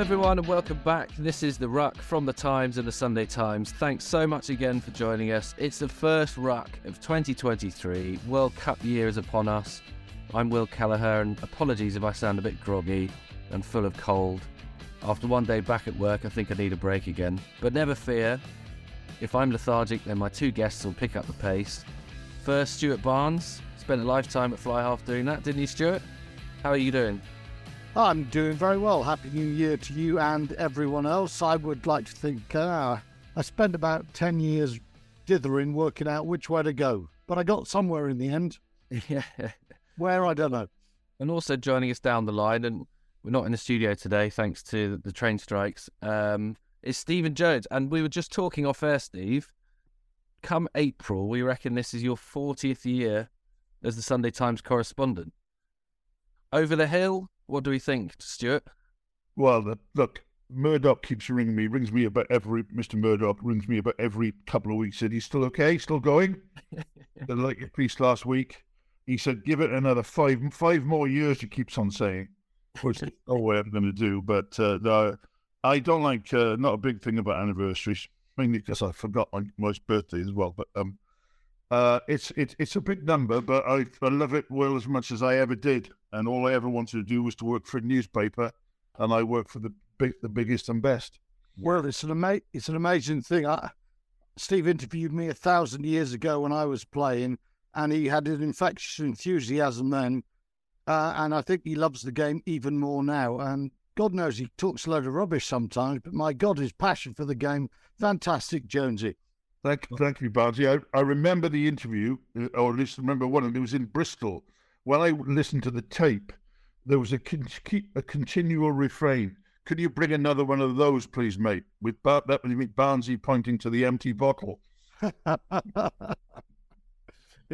Everyone, and welcome back. This is The Ruck from The Times and The Sunday Times. Thanks so much again for joining us. It's the first Ruck of 2023. World Cup year is upon us. I'm Will Kelleher, and apologies if I sound a bit groggy and full of cold. After one day back at work, I think I need a break again. But never fear, if I'm lethargic, then my two guests will pick up the pace. First, Stuart Barnes. Spent a lifetime at Fly Half doing that, didn't you, Stuart? How are you doing? I'm doing very well. Happy New Year to you and everyone else. I would like to think uh, I spent about 10 years dithering, working out which way to go. But I got somewhere in the end. yeah. Where, I don't know. And also joining us down the line, and we're not in the studio today thanks to the train strikes, um, is Stephen Jones. And we were just talking off air, Steve. Come April, we reckon this is your 40th year as the Sunday Times correspondent. Over the hill, what do we think, Stuart? Well, the, look, Murdoch keeps ringing me, rings me about every, Mr. Murdoch rings me about every couple of weeks. Said he's still okay, still going. like a piece last week. He said, give it another five five more years, he keeps on saying, which is no way I'm going to do. But uh, no, I don't like, uh, not a big thing about anniversaries, mainly because I forgot my wife's birthday as well. But um, uh, it's it's it's a big number, but I, I love it well as much as I ever did, and all I ever wanted to do was to work for a newspaper, and I work for the big, the biggest and best. Well, it's an ama- it's an amazing thing. I, Steve interviewed me a thousand years ago when I was playing, and he had an infectious enthusiasm then, uh, and I think he loves the game even more now. And God knows he talks a load of rubbish sometimes, but my God, his passion for the game, fantastic, Jonesy. Thank, thank you, Barnsley. I, I remember the interview, uh, or at least remember one of them. It was in Bristol. When I listened to the tape, there was a, con- a continual refrain. Could you bring another one of those, please, mate? With Bar- that Barnsley pointing to the empty bottle. it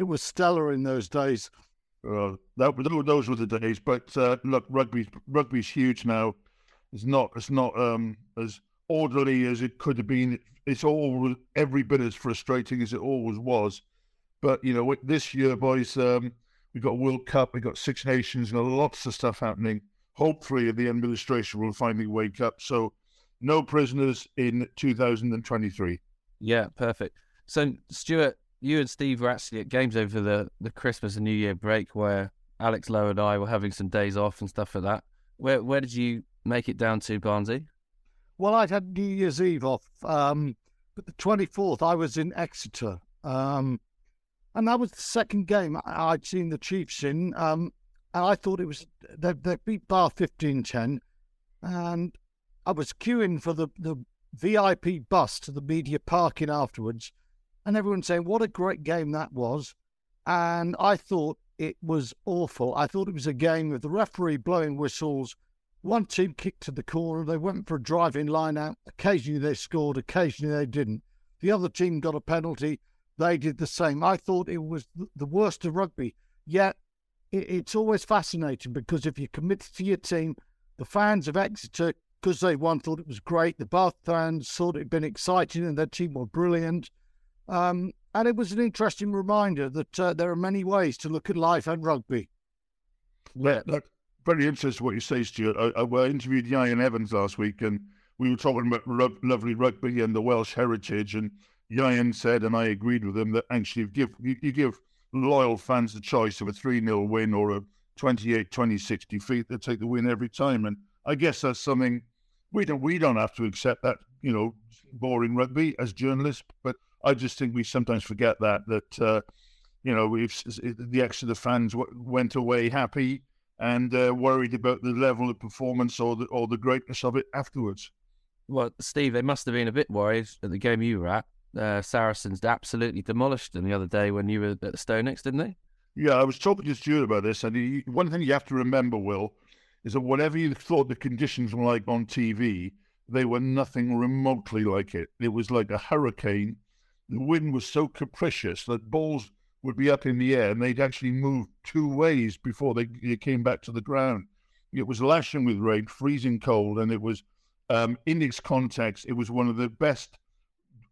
was stellar in those days. Uh, that those were the days. But uh, look, rugby's rugby's huge now. It's not it's not um, as orderly as it could have been it's all every bit as frustrating as it always was. But you know, this year, boys, um, we got World Cup, we got Six Nations, and lots of stuff happening. Hopefully, the administration will finally wake up. So, no prisoners in 2023. Yeah, perfect. So, Stuart, you and Steve were actually at games over the the Christmas and New Year break, where Alex Lowe and I were having some days off and stuff like that. Where where did you make it down to, Barnsey? Well, I'd had New Year's Eve off, um, but the 24th I was in Exeter. Um, and that was the second game I'd seen the Chiefs in. Um, and I thought it was, they, they beat Bath 15 10. And I was queuing for the, the VIP bus to the media parking afterwards. And everyone saying, what a great game that was. And I thought it was awful. I thought it was a game with the referee blowing whistles one team kicked to the corner. They went for a driving line out. Occasionally they scored, occasionally they didn't. The other team got a penalty. They did the same. I thought it was the worst of rugby. Yet it's always fascinating because if you're committed to your team, the fans of Exeter, because they won, thought it was great. The Bath fans thought it had been exciting and their team were brilliant. Um, and it was an interesting reminder that uh, there are many ways to look at life and rugby. Yeah, look, very interesting what you say, Stuart. I, I, I interviewed Ieuan Evans last week, and we were talking about lovely rugby and the Welsh heritage. And Ieuan said, and I agreed with him, that actually you give you, you give loyal fans the choice of a 3 0 win or a 28 26 defeat. They take the win every time. And I guess that's something we don't we don't have to accept that, you know, boring rugby as journalists. But I just think we sometimes forget that that uh, you know the Exeter fans went away happy and uh, worried about the level of performance or the or the greatness of it afterwards. Well, Steve, they must have been a bit worried at the game you were at. Uh, Saracens absolutely demolished them the other day when you were at the StoneX, didn't they? Yeah, I was talking to Stuart about this, and he, one thing you have to remember, Will, is that whatever you thought the conditions were like on TV, they were nothing remotely like it. It was like a hurricane. the wind was so capricious that balls would be up in the air and they'd actually move two ways before they, came back to the ground. It was lashing with rain, freezing cold, and it was um, in its context, it was one of the best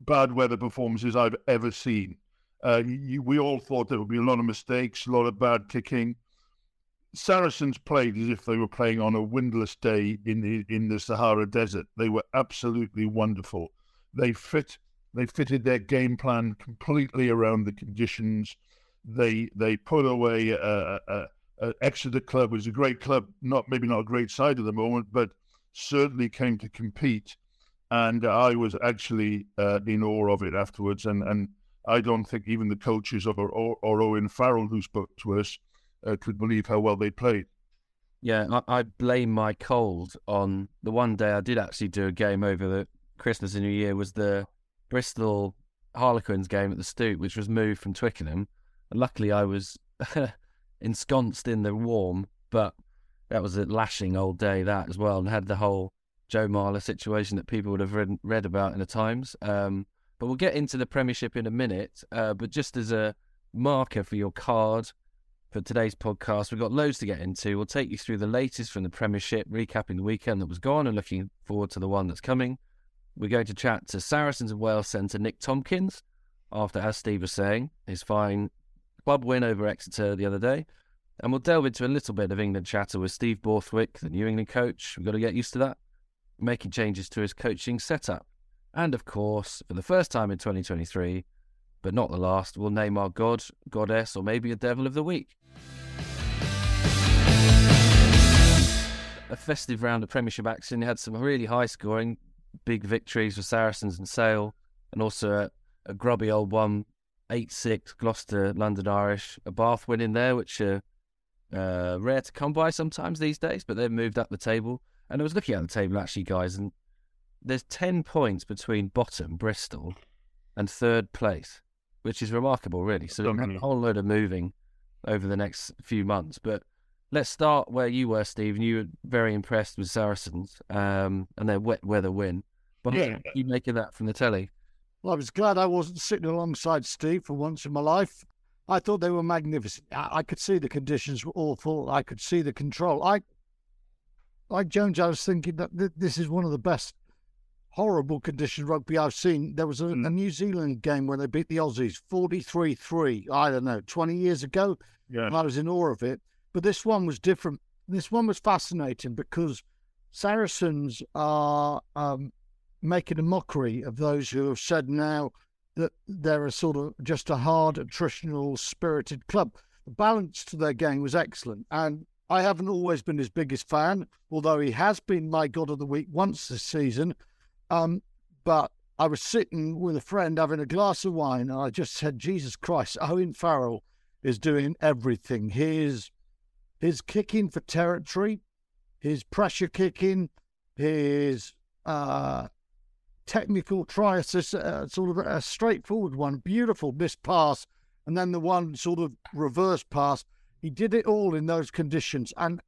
bad weather performances I've ever seen. Uh, you, we all thought there would be a lot of mistakes, a lot of bad kicking. Saracens played as if they were playing on a windless day in the in the Sahara Desert. They were absolutely wonderful. They fit they fitted their game plan completely around the conditions. They they put away a, a, a Exeter club, which is a great club, not maybe not a great side at the moment, but certainly came to compete. And I was actually uh, in awe of it afterwards. And, and I don't think even the coaches of or, or Owen Farrell, who spoke to us, uh, could believe how well they played. Yeah, I, I, blame my cold on the one day I did actually do a game over the Christmas and New Year was the Bristol Harlequins game at the Stoop, which was moved from Twickenham. Luckily, I was ensconced in the warm, but that was a lashing old day that as well, and had the whole Joe Marler situation that people would have read, read about in the Times. Um, but we'll get into the Premiership in a minute. Uh, but just as a marker for your card for today's podcast, we've got loads to get into. We'll take you through the latest from the Premiership, recapping the weekend that was gone and looking forward to the one that's coming. We're going to chat to Saracens and Wales centre Nick Tompkins after, as Steve was saying, his fine club win over Exeter the other day. And we'll delve into a little bit of England chatter with Steve Borthwick, the New England coach. We've got to get used to that, making changes to his coaching setup. And of course, for the first time in 2023, but not the last, we'll name our god, goddess, or maybe a devil of the week. A festive round of Premiership action. He had some really high scoring, big victories for Saracens and Sale, and also a, a grubby old one, 8 6 Gloucester London Irish, a Bath win in there, which uh, uh, rare to come by sometimes these days, but they've moved up the table. And I was looking at the table actually, guys, and there's 10 points between bottom, Bristol, and third place, which is remarkable, really. So a whole load of moving over the next few months. But let's start where you were, Steve, you were very impressed with Saracens um, and their wet weather win. But yeah. you make of that from the telly? Well, I was glad I wasn't sitting alongside Steve for once in my life. I thought they were magnificent. I, could see the conditions were awful. I could see the control. I, like Jones, I was thinking that th- this is one of the best horrible condition rugby I've seen. There was a, mm. a, New Zealand game where they beat the Aussies 43 3, I don't know, 20 years ago. Yeah. And I was in awe of it. But this one was different. This one was fascinating because Saracens are um, making a mockery of those who have said now that they're a sort of just a hard, attritional, spirited club. The balance to their game was excellent. And I haven't always been his biggest fan, although he has been my God of the Week once this season. Um, but I was sitting with a friend having a glass of wine, and I just said, Jesus Christ, Owen Farrell is doing everything. His, his kicking for territory, his pressure kicking, his uh, technical try assist, uh, sort of a straightforward one, beautiful missed pass, and then the one sort of reverse pass. He did it all in those conditions. And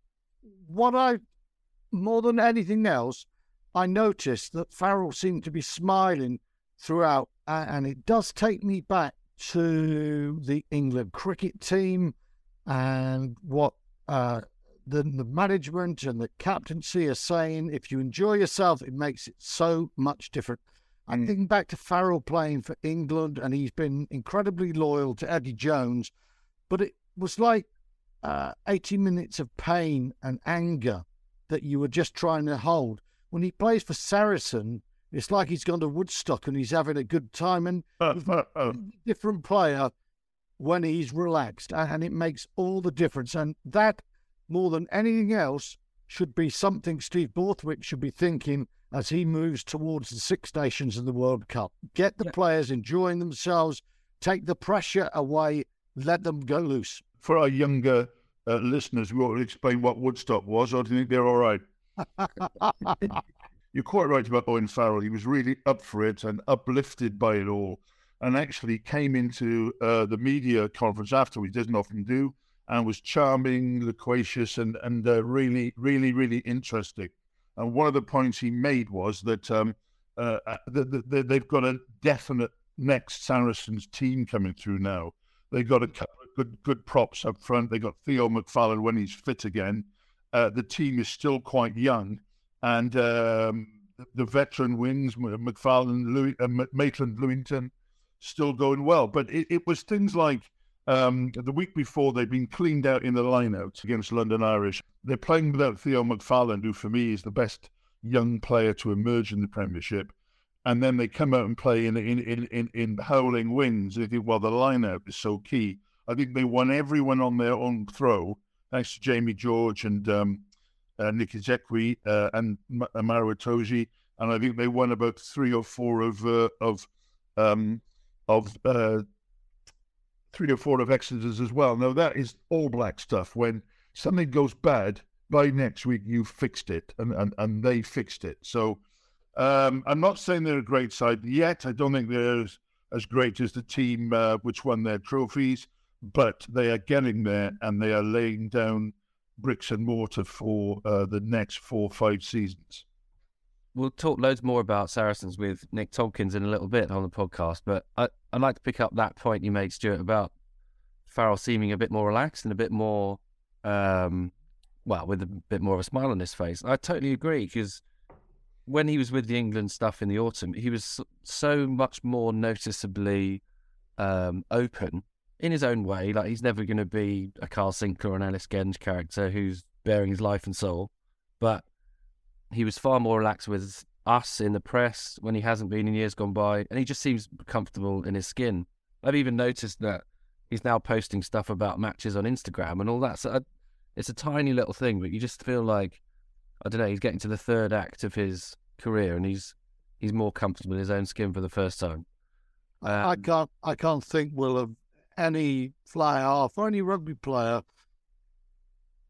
what I, more than anything else, I noticed that Farrell seemed to be smiling throughout. And it does take me back to the England cricket team and what uh, the, the management and the captaincy are saying if you enjoy yourself, it makes it so much different. I'm mm. thinking back to Farrell playing for England, and he's been incredibly loyal to Eddie Jones, but it was like uh, 80 minutes of pain and anger that you were just trying to hold. When he plays for Saracen, it's like he's gone to Woodstock and he's having a good time, and different player when he's relaxed, and it makes all the difference. And that more than anything else, should be something Steve Borthwick should be thinking as he moves towards the Six Nations and the World Cup. Get the yeah. players enjoying themselves, take the pressure away, let them go loose. For our younger uh, listeners, we ought to explain what Woodstock was, or do you think they're all right? You're quite right about Owen Farrell. He was really up for it and uplifted by it all, and actually came into uh, the media conference after he doesn't often do and was charming, loquacious, and and uh, really, really, really interesting. And one of the points he made was that um, uh, uh the, the, the, they've got a definite next Saracens team coming through now. They've got a couple of good good props up front. They've got Theo McFarland when he's fit again. Uh, the team is still quite young, and um, the veteran wings, McFarland, Louis, uh, Maitland, Lewington, still going well. But it, it was things like um, the week before they'd been cleaned out in the lineout against London Irish. They're playing without Theo McFarland, who for me is the best young player to emerge in the Premiership. And then they come out and play in in in in, in howling winds. They think, well, the lineout is so key. I think they won everyone on their own throw, thanks to Jamie George and um, uh, Nick Isiekwe uh, and Maro Itoje. And I think they won about three or four of uh, of um, of uh, three or four of Exeter's as well. Now that is all black stuff. When something goes bad, by next week you've fixed it, and and, and they fixed it. So um, I'm not saying they're a great side yet. I don't think they're as, as great as the team uh, which won their trophies, but they are getting there, and they are laying down bricks and mortar for uh, the next four or five seasons we'll talk loads more about Saracens with Nick Tompkins in a little bit on the podcast. But I, would like to pick up that point you made, Stuart, about Farrell seeming a bit more relaxed and a bit more, um, well, with a bit more of a smile on his face. I totally agree because when he was with the England stuff in the autumn, he was so much more noticeably um, open in his own way. Like he's never going to be a Kyle Sinckler or an Ellis Genge character who's bearing his life and soul, but he was far more relaxed with us in the press when he hasn't been in years gone by, and he just seems comfortable in his skin. I've even noticed that he's now posting stuff about matches on Instagram and all that. So I, it's a tiny little thing, but you just feel like I don't know. He's getting to the third act of his career, and he's he's more comfortable in his own skin for the first time. Um, I can't I can't think will of any fly half or any rugby player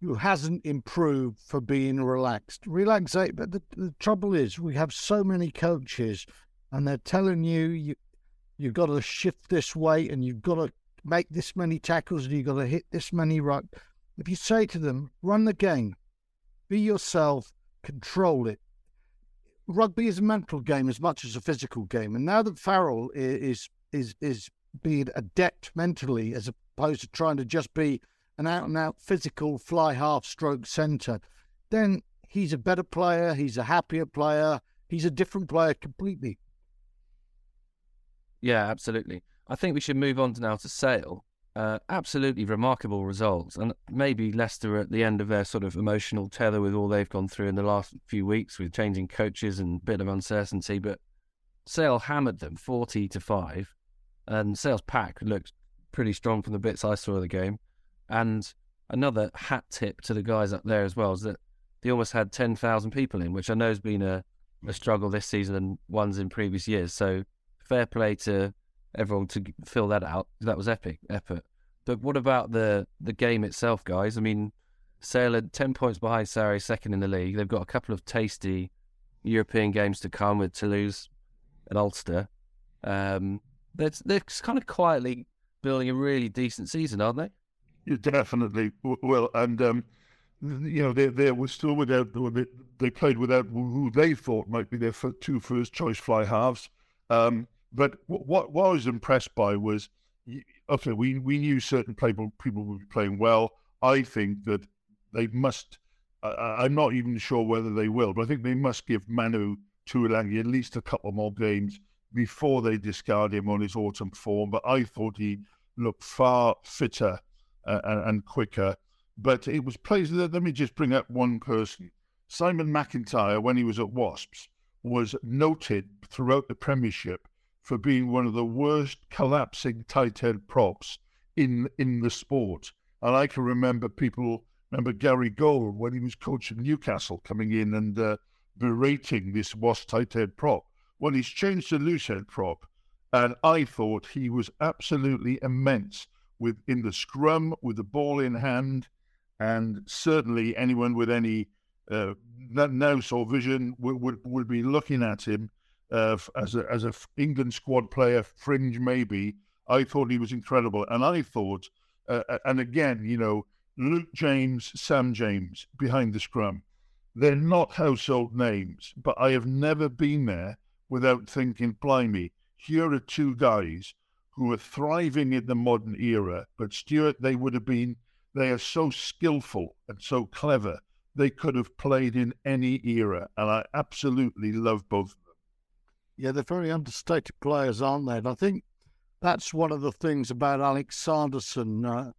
who hasn't improved for being relaxed. Relaxate, but the, the trouble is we have so many coaches, and they're telling you you you've got to shift this way, and you've got to make this many tackles, and you've got to hit this many right. If you say to them, run the game, be yourself, control it. Rugby is a mental game as much as a physical game, and now that Farrell is is is being adept mentally as opposed to trying to just be an out and out physical fly half stroke centre, then he's a better player, he's a happier player, he's a different player completely. Yeah, absolutely. I think we should move on now to Sale. Uh, absolutely remarkable results, and maybe Leicester at the end of their sort of emotional tether with all they've gone through in the last few weeks with changing coaches and a bit of uncertainty. But Sale hammered them forty to five, and Sale's pack looked pretty strong from the bits I saw of the game. And another hat tip to the guys up there as well is that they almost had 10,000 people in, which I know has been a, a struggle this season and ones in previous years. So fair play to everyone to fill that out. That was epic, epic. But what about the, the game itself, guys? I mean, Sale are 10 points behind Sarri, second in the league. They've got a couple of tasty European games to come with Toulouse and Ulster. Um, they're, they're kind of quietly building a really decent season, aren't they? Definitely well, and um, you know they they were still without they played without who they thought might be their two first choice fly halves. Um, but what what I was impressed by was, okay, we we knew certain people people would be playing well. I think that they must. Uh, I'm not even sure whether they will, but I think they must give Manu Tuilagi at least a couple more games before they discard him on his autumn form. But I thought he looked far fitter and quicker. But it was players. Let me just bring up one person. Simon McIntyre, when he was at Wasps, was noted throughout the Premiership for being one of the worst collapsing tight head props in in the sport. And I can remember people remember Gary Gold when he was coaching Newcastle coming in and uh, berating this Wasp tight head prop. Well, he's changed to loose head prop, and I thought he was absolutely immense with in the scrum with the ball in hand, and certainly anyone with any uh, or vision would, would, would be looking at him uh, as a as a England squad player, fringe maybe. I thought he was incredible, and I thought, uh, and again, you know, Luke James, Sam James behind the scrum. They're not household names, but I have never been there without thinking, blimey, here are two guys who are thriving in the modern era. But Stuart, they would have been, they are so skillful and so clever. They could have played in any era. And I absolutely love both of them. Yeah, they're very understated players, aren't they? And I think that's one of the things about Alex Sanderson. Uh,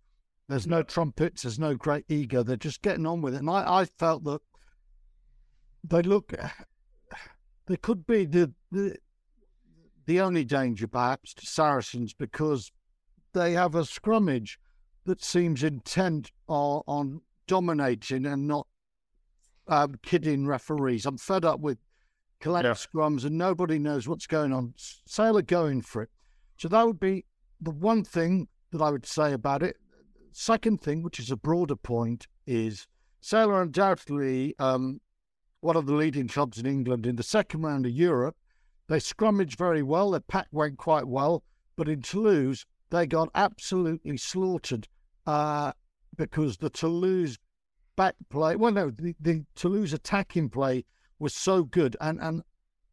there's no trumpets, there's no great ego. They're just getting on with it. And I, I felt that they look, they could be the, the the only danger perhaps to Saracens because they have a scrummage that seems intent on, on dominating and not um, kidding referees. I'm fed up with collective yeah. scrums and nobody knows what's going on. Sale are going for it. So that would be the one thing that I would say about it. Second thing, which is a broader point, is Sale are undoubtedly um, one of the leading clubs in England in the second round of Europe. They scrummaged very well. Their pack went quite well. But in Toulouse, they got absolutely slaughtered uh, because the Toulouse back play, well, no, the, the Toulouse attacking play was so good. And, and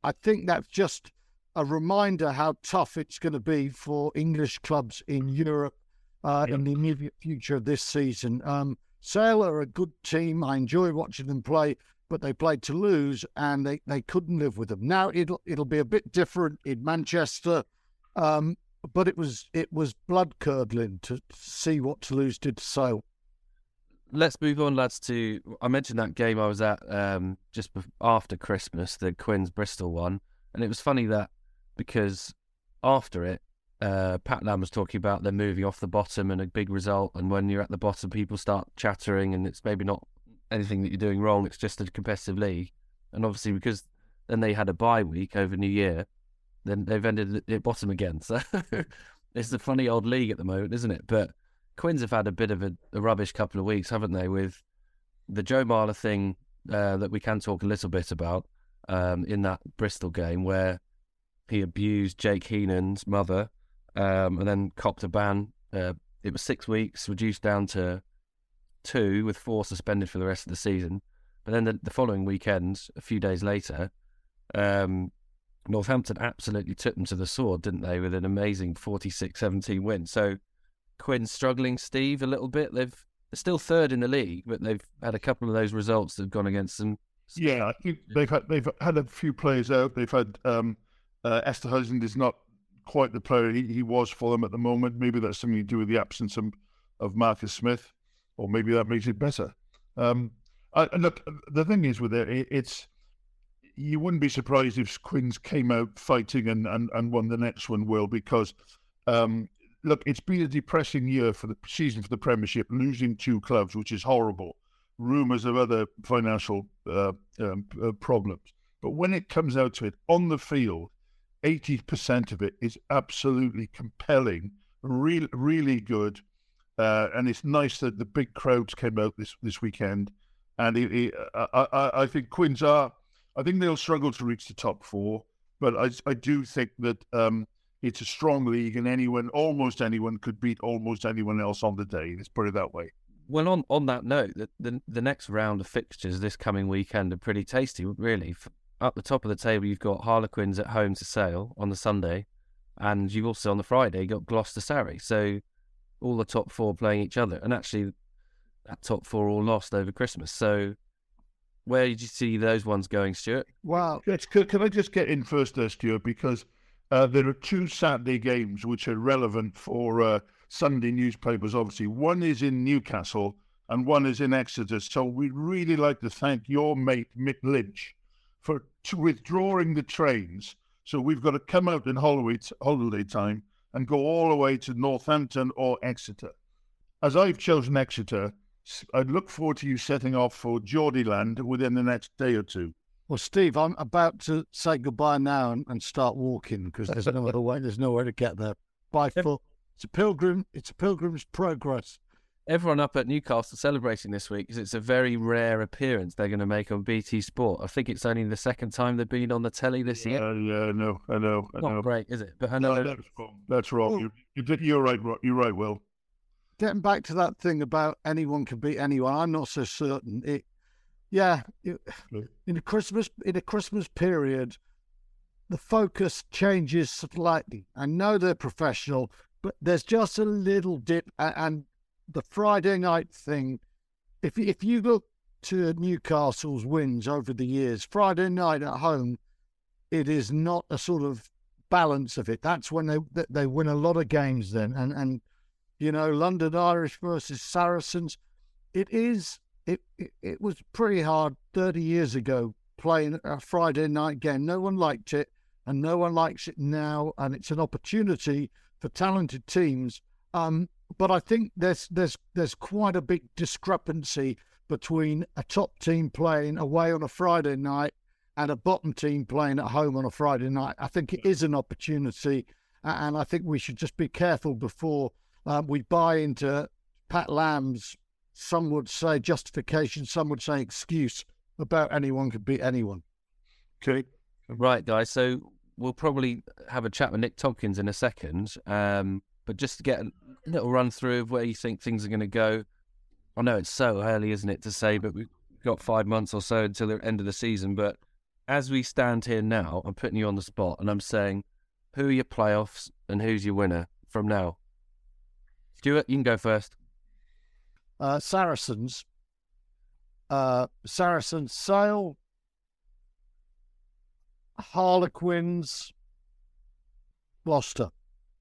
I think that's just a reminder how tough it's going to be for English clubs in Europe uh, in the immediate future of this season. Um, Sale are a good team. I enjoy watching them play, but they played Toulouse and they, they couldn't live with them. Now it'll it'll be a bit different in Manchester, um, but it was it was blood curdling to see what Toulouse did to Sale. Let's move on, lads. To I mentioned that game I was at um, just after Christmas, the Quins Bristol one, and it was funny that because after it, uh, Pat Lam was talking about them moving off the bottom and a big result, and when you're at the bottom, people start chattering, and it's maybe not anything that you're doing wrong. It's just a competitive league, and obviously because then they had a bye week over New Year, then they've ended at bottom again. So it's a funny old league at the moment, isn't it? But Quins have had a bit of a, a rubbish couple of weeks, haven't they? With the Joe Marler thing uh, that we can talk a little bit about um, in that Bristol game where he abused Jake Heenan's mother um, and then copped a ban. Uh, it was six weeks, reduced down to two, with four suspended for the rest of the season. But then the, the following weekend, a few days later, um, Northampton absolutely took them to the sword, didn't they, with an amazing 46 17 win. So Quinn struggling, Steve, a little bit. They've they're still third in the league, but they've had a couple of those results that have gone against them. Yeah, I think they've had they've had a few players out. They've had um, uh, Esterhuizen is not quite the player he, he was for them at the moment. Maybe that's something to do with the absence of, of Marcus Smith or maybe that makes it better. Um, I, look, the thing is with it, it's you wouldn't be surprised if Quins came out fighting and, and, and won the next one, Will, because um, look, it's been a depressing year for the season for the Premiership, losing two clubs, which is horrible. Rumours of other financial uh, um, uh, problems, but when it comes out to it on the field, eighty percent of it is absolutely compelling, really, really good. Uh, and it's nice that the big crowds came out this, this weekend. And he, he, I, I, I, think Quins are, I think they'll struggle to reach the top four, but I, I do think that um, it's a strong league and anyone, almost anyone, could beat almost anyone else on the day. Let's put it that way. Well, on, on that note, the, the, the next round of fixtures this coming weekend are pretty tasty, really. Up the top of the table, you've got Harlequins at home to Sale on the Sunday, and you've also on the Friday got Gloucester Sarries. So all the top four playing each other, and actually, that top four all lost over Christmas. So, where did you see those ones going, Stuart? Well, can I just get in first there, Stuart? Because uh, there are two Saturday games which are relevant for uh, Sunday newspapers. Obviously, one is in Newcastle and one is in Exeter. So we'd really like to thank your mate Mick Lynch for withdrawing the trains. So we've got to come out in holiday, holiday time and go all the way to Northampton or Exeter. As I've chosen Exeter, I'd look forward to you setting off for Geordieland within the next day or two. Well, Steve, I'm about to say goodbye now and, and start walking because there's no other way. There's nowhere to get there by foot. It's a pilgrim. It's a pilgrim's progress everyone up at Newcastle celebrating this week because it's a very rare appearance they're going to make on BT Sport. I think it's only the second time they've been on the telly this year. Uh, yeah, I know, I know, I Not know. great, is it? But I know no, that's wrong. That's wrong. you, you, you're right. You're right, Will. Getting back to that thing about anyone can beat anyone, I'm not so certain. It, yeah, it, in a Christmas in a Christmas period, the focus changes slightly. I know they're professional, but there's just a little dip. And the Friday night thing, if if you look to Newcastle's wins over the years, Friday night at home, it is not a sort of balance of it. That's when they they win a lot of games then, and and you know London Irish versus Saracens, it is it, it, was pretty hard 30 years ago playing a Friday night game. No one liked it, and no one likes it now. And it's an opportunity for talented teams. Um, but I think there's there's there's quite a big discrepancy between a top team playing away on a Friday night and a bottom team playing at home on a Friday night. I think it is an opportunity, and I think we should just be careful before um, we buy into Pat Lam's some would say justification, some would say excuse about anyone could beat anyone. Okay. Right, guys. So we'll probably have a chat with Nick Tompkins in a second. Um, but just to get a little run through of where you think things are going to go. I know it's so early, isn't it, to say, but we've got five months or so until the end of the season. But as we stand here now, I'm putting you on the spot and I'm saying, who are your playoffs and who's your winner from now? Stuart, you can go first uh, Saracens, uh, Saracens Sale, Harlequins, Gloucester.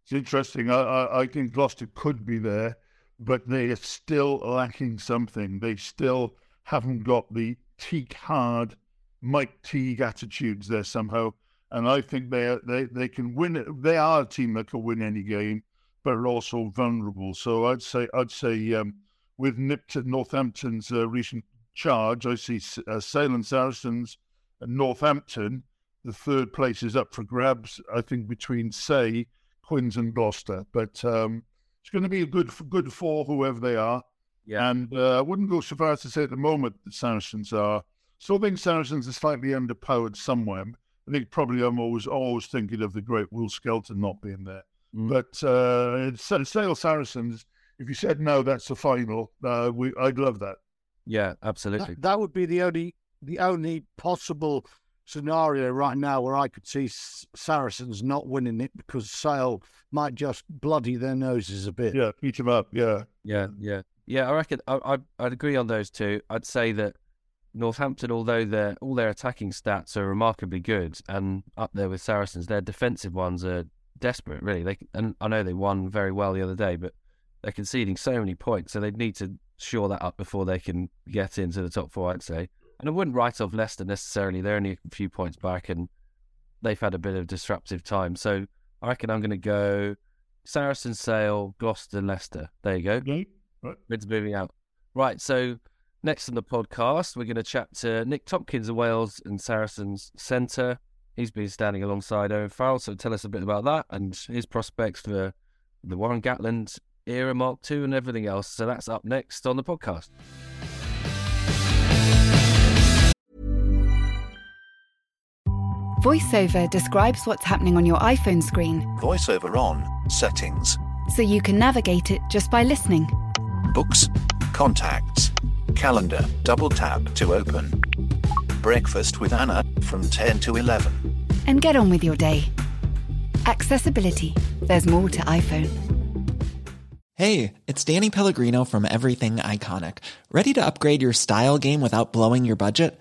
It's interesting. I, I, I think Gloucester could be there, but they are still lacking something. They still haven't got the Teague hard Mike Teague attitudes there somehow. And I think they they they can win. They are a team that can win any game, but are also vulnerable. So I'd say I'd say um, with Nipton Northampton's uh, recent charge, I see uh, Sale and Saracens and Northampton. The third place is up for grabs, I think, between Say, Quins, and Gloucester. But um, it's going to be a good good for whoever they are. Yeah. And uh, I wouldn't go so far as to say at the moment that Saracens are. Still think Saracens are slightly underpowered somewhere. I think probably I'm always always thinking of the great Will Skelton not being there. Mm. But uh, Sale Saracens if you said no, that's the final. Uh, we, I'd love that. Yeah, absolutely. That, that, would be the only the only possible scenario right now where I could see Saracens not winning it because Sale might just bloody their noses a bit. Yeah, beat them up. Yeah, yeah, yeah, yeah. I reckon I, I, I'd agree on those two. I'd say that Northampton, although their all their attacking stats are remarkably good and up there with Saracens, their defensive ones are desperate. Really, they and I know they won very well the other day, but they're conceding so many points, so they need to shore that up before they can get into the top four, I'd say. And I wouldn't write off Leicester necessarily. They're only a few points back and they've had a bit of disruptive time. So I reckon I'm going to go Saracen, Sale, Gloucester, Leicester. There you go. Okay. Right. It's moving out. Right. So next on the podcast, we're going to chat to Nick Tompkins of Wales and Saracens Centre. He's been standing alongside Owen Farrell. So tell us a bit about that and his prospects for the Warren Gatland Era Mark II and everything else. So that's up next on the podcast. VoiceOver describes what's happening on your iPhone screen. VoiceOver on, settings. So you can navigate it just by listening. Books, contacts, calendar, double tap to open. Breakfast with Anna from 10 to 11. And get on with your day. Accessibility. There's more to iPhone. Hey, it's Danny Pellegrino from Everything Iconic. Ready to upgrade your style game without blowing your budget?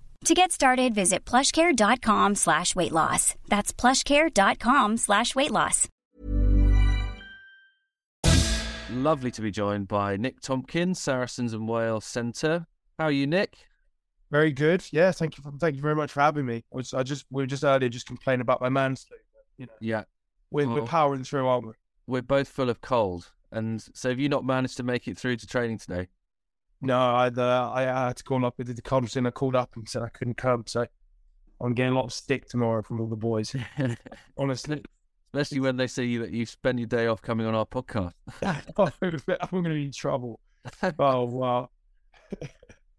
To get started, visit plushcare.com slash weight loss. That's plushcare.com slash weight loss. Lovely to be joined by Nick Tompkins, Saracens and Wales Centre. How are you, Nick? Very good. Yeah, thank you. For, thank you very much for having me. I was, I just, we were just earlier just complaining about my man sleep. You know, Yeah, we're, Oh. we're powering through, aren't we? we're both full of cold, and so have you not managed to make it through to training today? No, I, uh, I had to call up with the conference and I called up and said I couldn't come. So I'm getting a lot of stick tomorrow from all the boys. Honestly, Especially when they see that you spend your day off coming on our podcast. I'm going to be in trouble. Oh wow.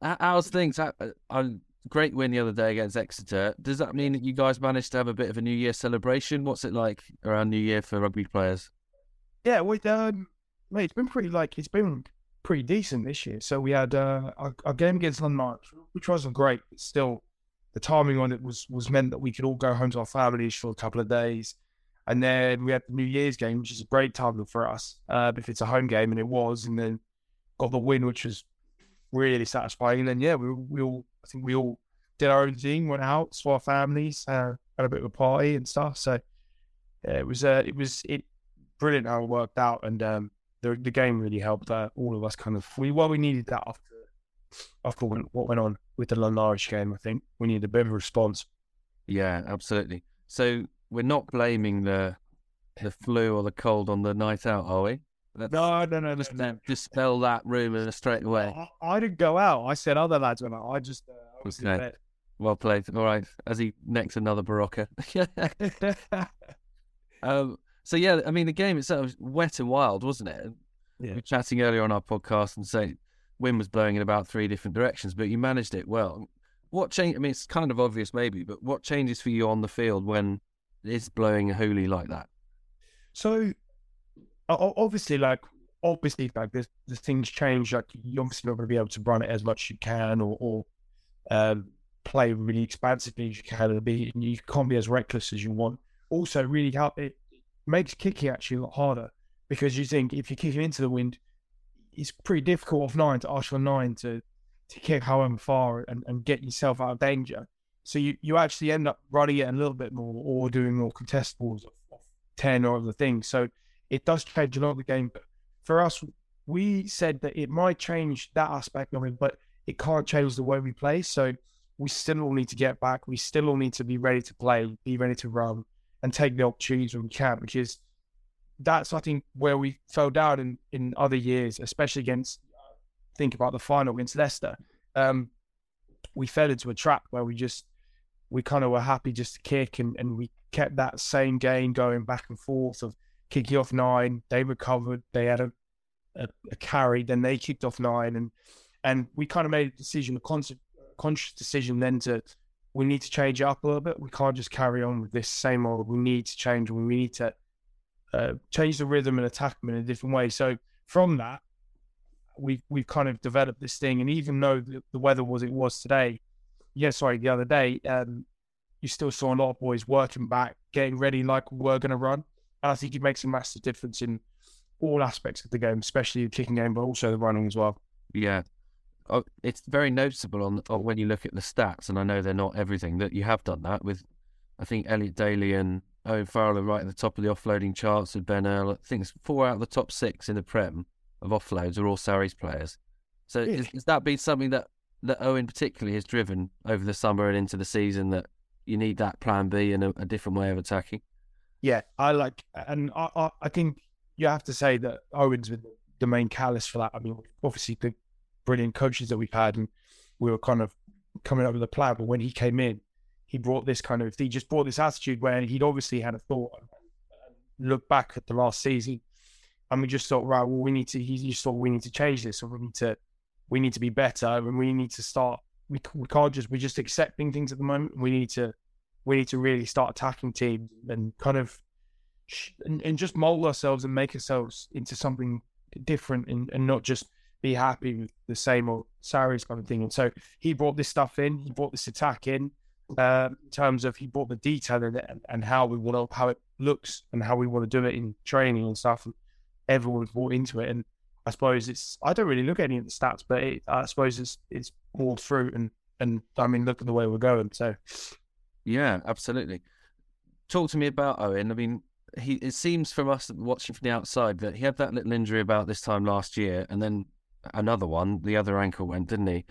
How- How's things? Uh, uh, great win the other day against Exeter. Does that mean that you guys managed to have a bit of a New Year celebration? What's it like around New Year for rugby players? Yeah, we um, mate, it's been pretty like it's been pretty decent this year. So we had uh, our, our game against London, which wasn't great, but still, the timing on it was was meant that we could all go home to our families for a couple of days, and then we had the New Year's game, which is a great time for us uh, if it's a home game, and it was, and then got the win, which was really satisfying. And then yeah, we we all I think we all did our own thing, went out, saw our families, uh, had a bit of a party and stuff. So yeah, it was uh, it was it brilliant how it worked out, and um, the the game really helped uh, all of us kind of we well we needed that after after what what went on with the London game. I think we needed a bit of a response. Yeah, absolutely. So we're not blaming the the flu or the cold on the night out, are we? No, no, no, just no. dispel that rumour straight away. I, I didn't go out. I said other lads went out. I just uh, I was Okay. in Well played. All right, as he necks another Berocca. um, so yeah, I mean the game itself was wet and wild, wasn't it? We Yeah. were chatting earlier on our podcast and saying wind was blowing in about three different directions, but you managed it well. What change? I mean, it's kind of obvious maybe, but what changes for you on the field when it's blowing a hoolie like that? So, obviously, like obviously, like there's, there's things change. Like you're obviously not going to be able to run it as much as you can, or, or um, play really expansively as you can, and be you can't be as reckless as you want. Also, really help it makes kicking actually a lot harder because you think if you're kicking into the wind, it's pretty difficult off nine to ask for nine to to kick however far and, and get yourself out of danger. So you, you actually end up running it a little bit more or doing more contest balls of, of 10 or other things. So it does change a lot of the game. But for us, we said that it might change that aspect of it, but it can't change the way we play. So we still all need to get back. We still all need to be ready to play, be ready to run, and take the opportunities when we can, because that's, I think, where we fell down in, in other years, especially against, think about the final against Leicester. Um, we fell into a trap where we just, we kind of were happy just to kick and, and we kept that same game going back and forth of kicking off nine. They recovered. They had a, a, a carry. Then they kicked off nine, and and we kind of made a decision, a conscious, conscious decision, then to we need to change it up a little bit. We can't just carry on with this same old. We need to change. We need to uh, change the rhythm and attack them in a different way. So from that, we've we've kind of developed this thing. And even though the, the weather was it was today, yeah, sorry, the other day, um, you still saw a lot of boys working back, getting ready like we're going to run. And I think it makes a massive difference in all aspects of the game, especially the kicking game, but also the running as well. Yeah. Oh, it's very noticeable on, on when you look at the stats, and I know they're not everything, that you have done that with, I think, Elliot Daly and Owen Farrell are right at the top of the offloading charts with Ben Earl. I think it's four out of the top six in the Prem of offloads are all Sarries players. So Really? is, has that been something that, that Owen particularly has driven over the summer and into the season that you need that plan B and a, a different way of attacking? Yeah, I like, and I, I, I think you have to say that Owen's been the main callous for that. I mean, obviously the brilliant coaches that we've had, and we were kind of coming up with a plan. But when he came in, he brought this kind of, he just brought this attitude where he'd obviously had a thought um, and looked back at the last season, and we just thought, right, well, we need to. He just thought we need to change this, and we need to, we need to be better, and we need to start. We, we can't just we're just accepting things at the moment. We need to we need to really start attacking teams and kind of and, and just mold ourselves and make ourselves into something different and, and not just be happy with the same old Sarries kind of thing. And so he brought this stuff in, he brought this attack in, uh, in terms of he brought the detail in and, and how we want to, how it looks and how we want to do it in training and stuff. And everyone's bought into it. And I suppose it's, I don't really look at any of the stats, but it, I suppose it's, it's all fruit and, and I mean, look at the way we're going. So Yeah, absolutely. Talk to me about Owen. I mean, he it seems from us watching from the outside that he had that little injury about this time last year, and then another one. The other ankle went, didn't he?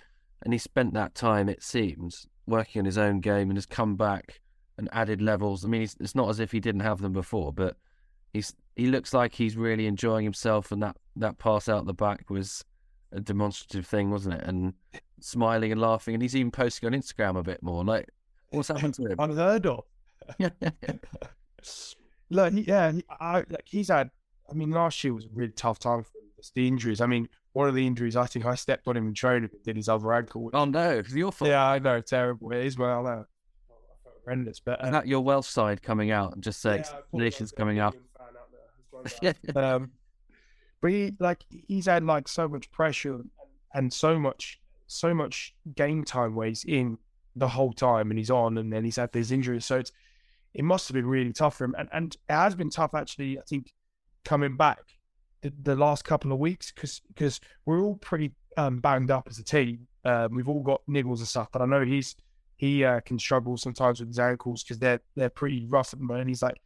and he spent that time, it seems, working on his own game and has come back and added levels. I mean, it's not as if he didn't have them before, but he's he looks like he's really enjoying himself, and that that pass out the back was a demonstrative thing, wasn't it? And smiling and laughing, and he's even posting on Instagram a bit more. Like, what's happened to him? Unheard of. Look, he, yeah, I, like he's had. I mean, last year was a really tough time for. It's the injuries. I mean, one of the injuries, I think I stepped on him in training and did his other ankle. Oh no, it's your fault. Yeah, I know, terrible. It is well, I know. Horrendous, but uh, that your Welsh side coming out and just saying yeah, coming out. um, but he like he's had like so much pressure and so much so much game time where he's in the whole time and he's on and then he's had these injuries. So it's it must have been really tough for him. And and it has been tough actually, I think, coming back the, the last couple of weeks because because we're all pretty um, banged up as a team. Um, we've all got niggles and stuff, but I know he's he uh, can struggle sometimes with his ankles because they're they're pretty rough at the moment. He's like,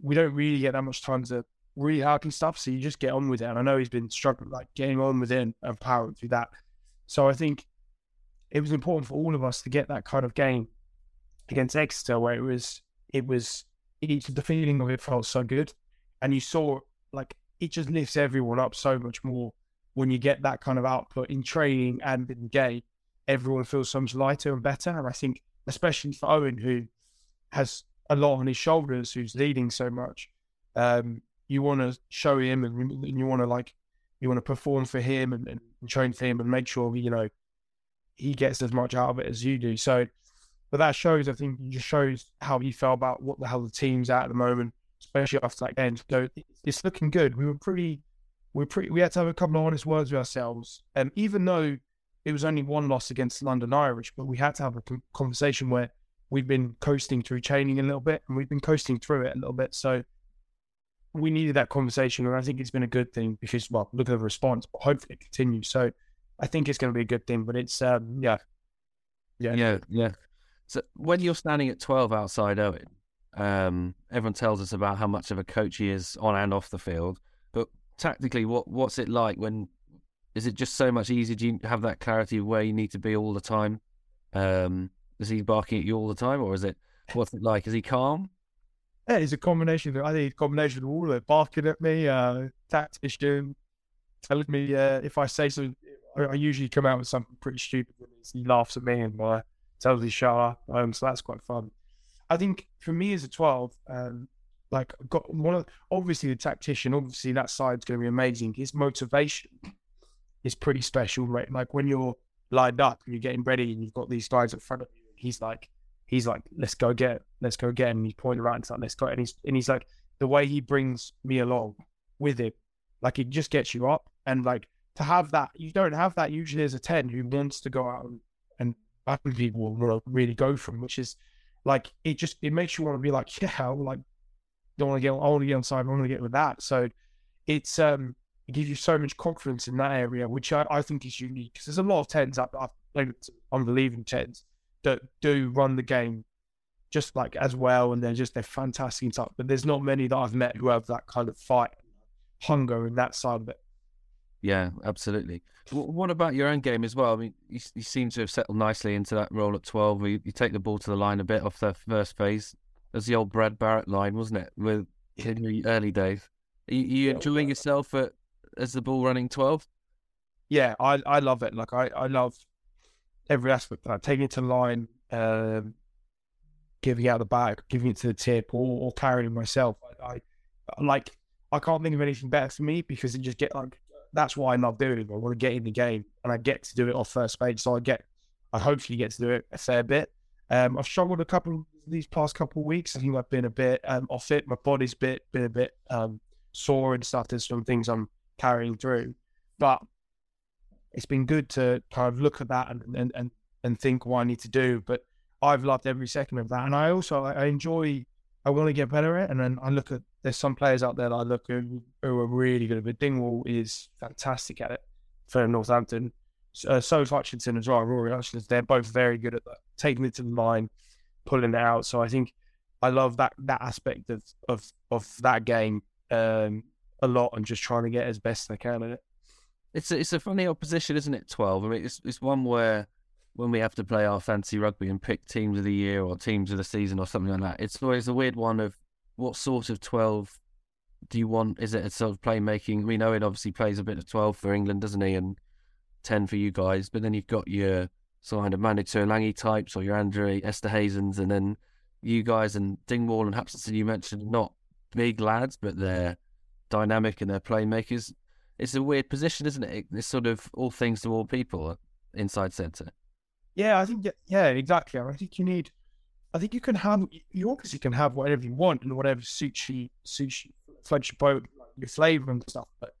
we don't really get that much time to rehab and stuff, so you just get on with it. And I know he's been struggling, like getting on with it and powering through that. So I think it was important for all of us to get that kind of game against Exeter, where it was it was it, the feeling of it felt so good, and you saw like it just lifts everyone up so much more when you get that kind of output in training and in game. Everyone feels so much lighter and better, and I think especially for Owen, who has a lot on his shoulders, who's leading so much. Um, you want to show him and, and you want to like you want to perform for him and, and train for him and make sure you know he gets as much out of it as you do. So, but that shows, I think, just shows how he felt about what the hell the team's at at the moment, especially after that game. So it's looking good. We were pretty, we were pretty. We had to have a couple of honest words with ourselves, and um, even though it was only one loss against London Irish, but we had to have a conversation where we've been coasting through training a little bit, and we've been coasting through it a little bit. So we needed that conversation, and I think it's been a good thing because, well, look at the response, but hopefully it continues. So I think it's going to be a good thing. But it's, um, yeah, yeah, yeah, yeah. So when you're standing at twelve outside Owen, um, everyone tells us about how much of a coach he is on and off the field. But tactically, what what's it like when? Is it just so much easier? Do you have that clarity of where you need to be all the time? Um, is he barking at you all the time, or is it what's it like? Is he calm? Yeah, it's a combination. Of, I think a combination of all of it. Barking at me, uh, tactician, telling me uh, if I say something. I usually come out with something pretty stupid. He laughs at me and uh, tells me shut up. Um, so that's quite fun. I think for me as a 12, um, like got one of obviously the tactician, obviously that side's going to be amazing. His motivation is pretty special, right? Like when you're lined up and you're getting ready and you've got these guys in front of you, he's like, he's like, let's go get, let's go get, it. and he's pointing around, and like, let's go, and he's and he's like, the way he brings me along with him, like it just gets you up, and like to have that, you don't have that usually as a ten who wants to go out and, and battling people will really go from, which is like it just it makes you want to be like, yeah, like don't want to get, I want to get on side, I want to get with that. So it's um it gives you so much confidence in that area, which I, I think is unique because there's a lot of tens I've, I've played with unbelieving tens that do run the game just like as well, and they're just they're fantastic and stuff. But there's not many that I've met who have that kind of fight hunger and that side of it. Yeah, absolutely. What about your own game as well? I mean, you, you seem to have settled nicely into that role at 12 where you, you, take the ball to the line a bit off the first phase. As the old Brad Barritt line, wasn't it? With in the early days. Are you, are you enjoying yourself at, as the ball running 12? Yeah, I, I love it. Like, I, I love every aspect of that. Taking it to the line, um, giving out the back, giving it to the tip, or, or carrying myself. I, I like, I can't think of anything better for me because it just get like that's why I love doing it. I want to get in the game and I get to do it off first page. So I get, I hopefully get to do it a fair bit. Um, I've struggled a couple of these past couple of weeks. I think I've been a bit um, off it. My body's bit been a bit um, sore and stuff. There's some things I'm carrying through, but it's been good to kind of look at that and and and, and think what I need to do. But I've loved every second of that, and I also I enjoy. I want to get better at, it, and then I look at there's some players out there that I look at who, are really good at it. Dingwall is fantastic at it for Northampton. Uh, so is Hutchinson as well, Rory Hutchinson. They're both very good at that, taking it to the line, pulling it out. So I think I love that that aspect of of of that game um, a lot, and just trying to get as best I can at it. It's a, it's a funny opposition, isn't it? Twelve. I mean, it's it's one where when we have to play our fancy rugby and pick teams of the year or teams of the season or something like that, it's always a weird one of what sort of 12 do you want? Is it a sort of playmaking? We know it obviously plays a bit of 12 for England, doesn't he? And 10 for you guys. But then you've got your sort of Manu Tuilagi types or your Andre Esterhuizens, and then you guys and Dingwall and Hutchinson, you mentioned, not big lads, but they're dynamic and they're playmakers. It's a weird position, isn't it? It's sort of all things to all people inside centre. Yeah, I think yeah, exactly. I think you need. I think you can have you obviously can have whatever you want and whatever suits you suits you, floats your boat, your flavour and stuff. But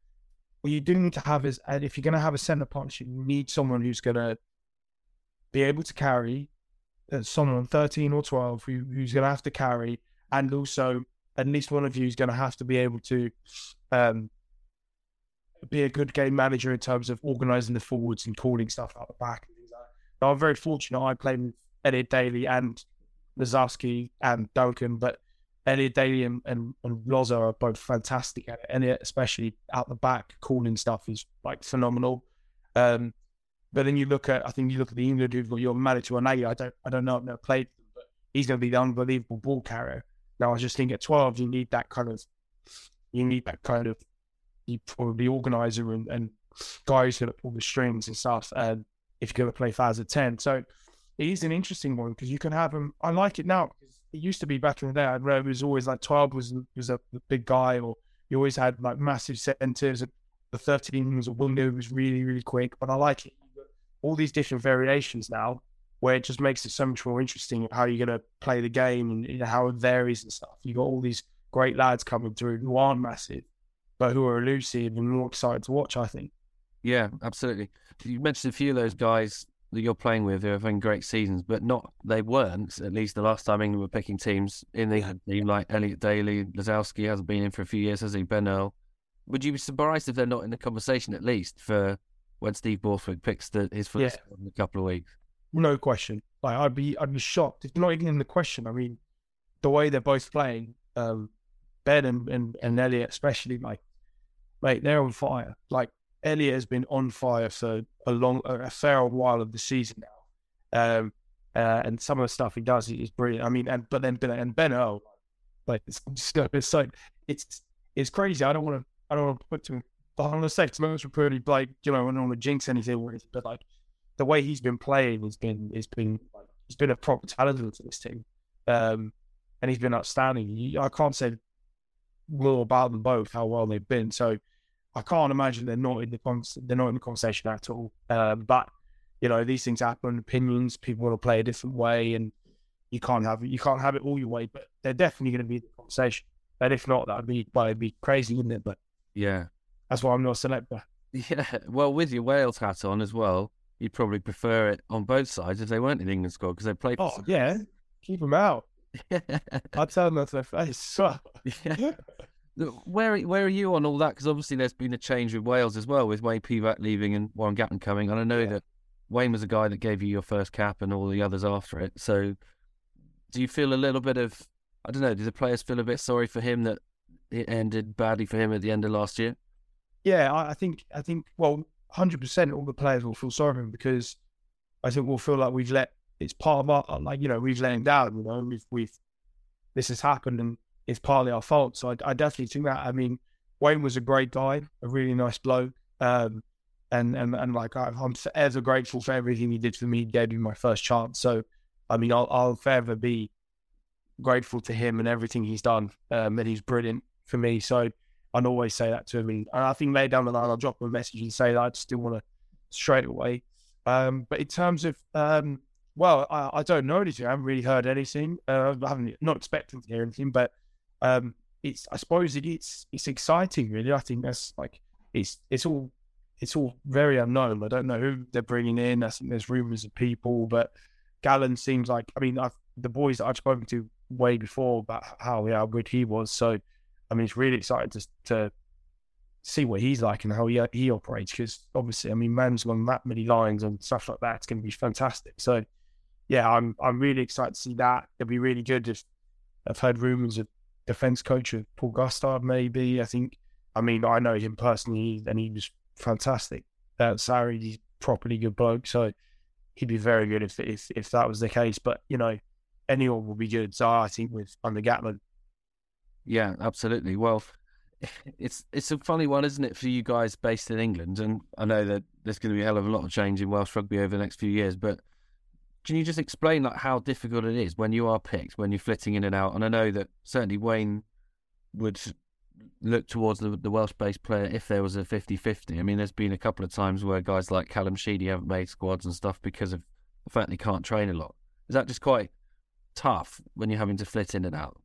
what you do need to have is, and if you're going to have a centre partnership, you need someone who's going to be able to carry uh, someone 13 or 12 who, who's going to have to carry, and also at least one of you is going to have to be able to um, be a good game manager in terms of organising the forwards and calling stuff out the back I'm very fortunate. I played with Elliot Daly and Lozowski and Duncan, but Elliot Daly and, and, and Loza are both fantastic at it. Elliot, especially out the back, calling stuff is like phenomenal. Um, but then you look at, I think you look at the England who've got your Manu Tuilagi. I don't, I don't know, I've never played but he's going to be the unbelievable ball carrier. Now I just think at 12 you need that kind of, you need that kind of, you probably organizer and, and guys who pull the strings and stuff. And if you're going to play Faz at 10, so it is an interesting one because you can have them. I like it now because it used to be back in the day. I remember it was always like 12 was was a, big guy, or you always had like massive centers. The 13 was a window was really really quick, but I like it. All these different variations now, where it just makes it so much more interesting how you're going to play the game and you know, how it varies and stuff. You got all these great lads coming through who aren't massive, but who are elusive and more excited to watch. I think. Yeah, absolutely. You mentioned a few of those guys that you're playing with who are having great seasons, but not they weren't. At least the last time England were picking teams in the team, like Elliot Daly, Lozowski hasn't been in for a few years, has he? Ben Earl. Would you be surprised if they're not in the conversation at least for when Steve Borthwick picks the, his first yeah. in a couple of weeks? No question. Like I'd be, I'd be shocked It's not even in the question. I mean, the way they're both playing, um, Ben and, and, and Elliot especially, like, mate, they're on fire. Like Elliot has been on fire for a long, a fair while of the season now, um, uh, and some of the stuff he does is brilliant. I mean, and but then Ben and Ben Earl, like it's it's so it's it's crazy. I don't want to I don't want to put to but gonna say it's most pretty like you know I don't want to jinx anything, but like the way he's been playing has been has been like, he's been a proper talent to this team, um, and he's been outstanding. I can't say more about them both how well they've been. So I can't imagine they're not in the con- they're not in the conversation at all. Um, but you know, these things happen. Opinions, people want to play a different way, and you can't have you can't have it all your way. But they're definitely going to be in the conversation. And if not, that'd be well, it'd be crazy, wouldn't it? But yeah, that's why I'm not a selector. Yeah, well, with your Wales hat on as well, you'd probably prefer it on both sides if they weren't in England squad because they play. Oh yeah, keep them out. I'd tell them to their face. yeah. Where where are you on all that? Because obviously there's been a change with Wales as well, with Wayne Pivac leaving and Warren Gatland coming. And I know yeah. that Wayne was a guy that gave you your first cap and all the others after it. So do you feel a little bit of I don't know? Do the players feel a bit sorry for him that it ended badly for him at the end of last year? Yeah, I think I think well, hundred percent, all the players will feel sorry for him because I think we'll feel like we've let it's part of our like you know we've let him down. You know, we've we've this has happened and it's partly our fault. So I, I, definitely think that. I mean, Wayne was a great guy, a really nice bloke, um, and and and like I, am forever grateful for everything he did for me. He gave me my first chance. So I mean, I'll, I'll forever be grateful to him and everything he's done. Um, and he's brilliant for me. So I'd always say that to him. And I think later down the line, I'll drop him a message and say that I still want to straight away. Um, but in terms of um, well, I, I, don't know anything. I haven't really heard anything. Uh, I haven't not expecting to hear anything, but um, it's I suppose it, it's it's exciting really. I think that's like it's it's all it's all very unknown. I don't know who they're bringing in. I think there's rumors of people, but Gatland seems like I mean I've, the boys that I've spoken to way before about how yeah, good he was. So I mean it's really exciting to to see what he's like and how he he operates because obviously I mean man's on that many lines and stuff like that. It's going to be fantastic. So yeah, I'm I'm really excited to see that. It'll be really good. If I've heard rumors of defense coach of Paul Gustard, maybe. I think, I mean, I know him personally and he was fantastic. Uh, Sarri, he's properly good bloke. So he'd be very good if if if that was the case. But you know, anyone will be good. So I think with under Gatland. Yeah, absolutely. Well, it's it's a funny one, isn't it, for you guys based in England? And I know that there's going to be a hell of a lot of change in Welsh rugby over the next few years. But can you just explain like how difficult it is when you are picked, when you're flitting in and out? And I know that certainly Wayne would look towards the, the Welsh-based player if there was a 50-50. I mean, there's been a couple of times where guys like Callum Sheedy haven't made squads and stuff because of the fact they can't train a lot. Is that just quite tough when you're having to flit in and out?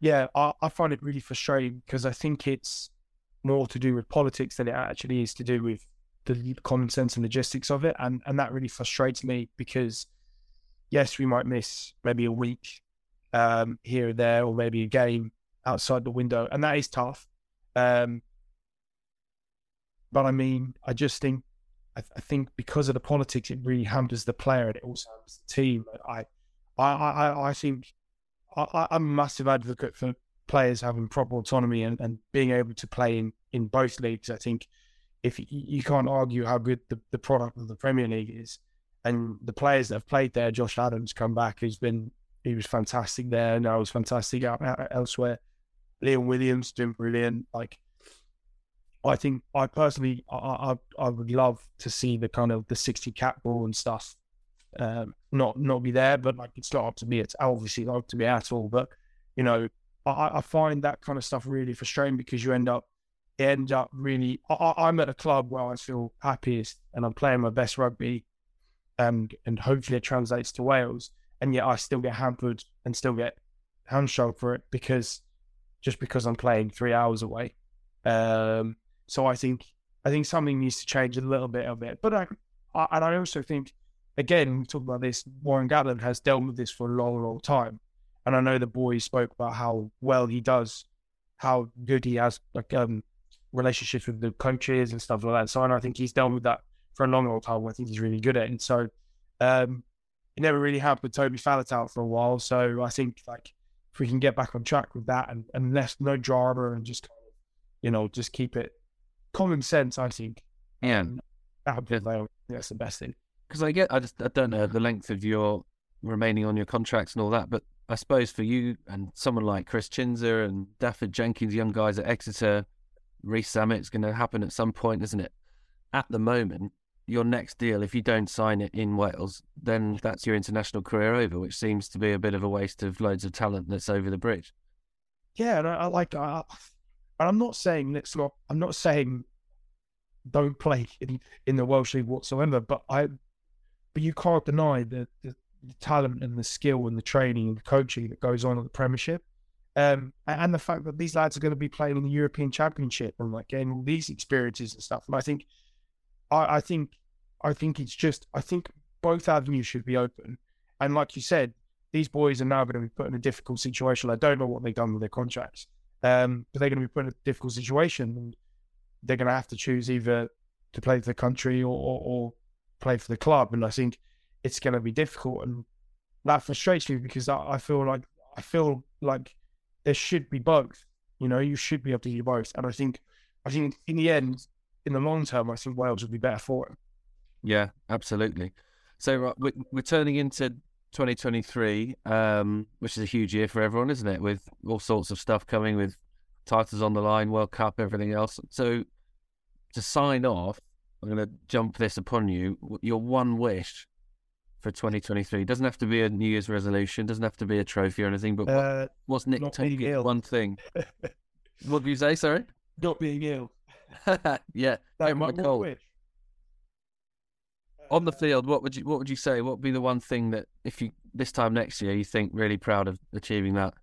Yeah, I, I find it really frustrating because I think it's more to do with politics than it actually is to do with the common sense and logistics of it, and and that really frustrates me because yes, we might miss maybe a week um, here and there, or maybe a game outside the window, and that is tough. Um, but I mean, I just think I, I, think because of the politics, it really hampers the player and it also hampers the team. I I I, I think I, am a massive advocate for players having proper autonomy and, and being able to play in, in both leagues. I think if you, you can't argue how good the, the product of the Premier League is, and the players that have played there, Josh Adams come back, he's been he was fantastic there, and I was fantastic out, out, elsewhere. Liam Williams doing brilliant. Like, I think I personally, I, I, I would love to see the kind of the sixty cap ball and stuff, um, not not be there. But like, it's not up to me. It's obviously not up to me at all. But you know, I, I find that kind of stuff really frustrating because you end up end up really. I, I'm at a club where I feel happiest and I'm playing my best rugby, and and hopefully it translates to Wales. And yet I still get hampered and still get hamstrung for it because just because I'm playing three hours away. Um, so I think I think something needs to change a little bit of it. But I, I and I also think again we talk about this. Warren Gatland has dealt with this for a long, long time, and I know the boys spoke about how well he does, how good he has like um relationships with the coaches and stuff like that. So and I think he's dealt with that for a long, long time. I think he's really good at it. And so um, it never really happened with Toby out for a while. So I think like if we can get back on track with that and, and less no drama and just kind of, you know, just keep it common sense, I think. Yeah. Um, that yeah. that's the best thing. Because I get, I just, I don't know the length of your remaining on your contracts and all that, but I suppose for you and someone like Christ Tshiunza and Dafydd Jenkins, young guys at Exeter, Rees Zammit's going to happen at some point, isn't it? At the moment, your next deal, if you don't sign it in Wales, then that's your international career over, which seems to be a bit of a waste of loads of talent that's over the bridge. Yeah, and I, I like, I, and I'm not saying let's not. I'm not saying don't play in in the Welsh league whatsoever, but I, but you can't deny the, the, the talent and the skill and the training and the coaching that goes on at the Premiership. Um, and the fact that these lads are going to be playing in the European Championship and like getting all these experiences and stuff. And I think, I, I think I think it's just, I think both avenues should be open. And like you said, these boys are now going to be put in a difficult situation. I don't know what they've done with their contracts, um, but they're going to be put in a difficult situation. They're going to have to choose either to play for the country or, or, or play for the club. And I think it's going to be difficult. And that frustrates me because I, I feel like I feel like there should be both. You know, you should be able to do both. And I think, I think in the end, in the long term, I think Wales would be better for it. Yeah, absolutely. So we're, we're turning into 2023, um, which is a huge year for everyone, isn't it? With all sorts of stuff coming, with titles on the line, World Cup, everything else. So to sign off, I'm going to jump this upon you. Your one wish for 2023 doesn't have to be a New Year's resolution, doesn't have to be a trophy or anything. But uh, what's Nick Tompkins' one thing? what did you say? Sorry, not being ill. yeah, that might wish on the field, what would you what would you say? What would be the one thing that if you this time next year you think really proud of achieving that?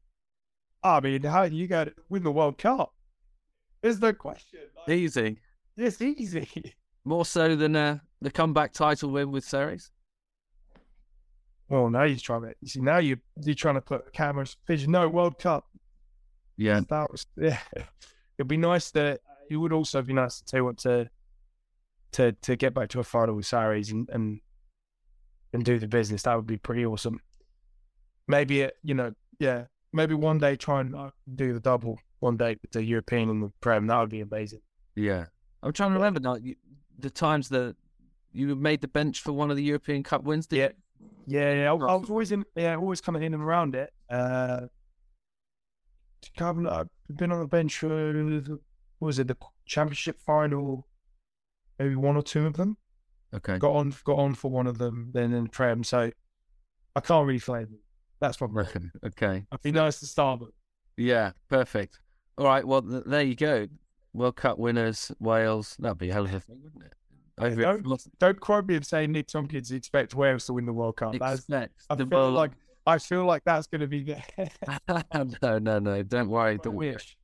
I mean, how you got to win the World Cup? Is the question like, easy? It's easy. More so than uh, the comeback title win with Sarries. Well, now you're trying to. You see, now you you're trying to put cameras vision. No World Cup. Yeah, that was yeah. It'd be nice that it would also be nice to tell what to to to get back to a final with Sarries and and and do the business. That would be pretty awesome. Maybe it, you know, yeah, maybe one day try and uh, do the double one day with the European and the Prem. That would be amazing. Yeah, I'm trying to remember now the times that you made the bench for one of the European Cup wins. Did Yeah. you? Yeah, yeah. I, I was always in. Yeah, always kind of in and around it. Uh, I've been on the bench for what was it the championship final? Maybe one or two of them. Okay. Got on, got on for one of them, then in Prem. So I can't really claim it. That's probably. Okay. It'd be nice to start, but Yeah, perfect. All right, well, th- there you go. World Cup winners, Wales. That'd be a hell of a thing, wouldn't it? I don't, lost- don't quote me and say Nick Tompkins expect Wales to win the World Cup. That's, expect I the feel world- like I feel like that's going to be the no, no, no. Don't worry. I Don't wish.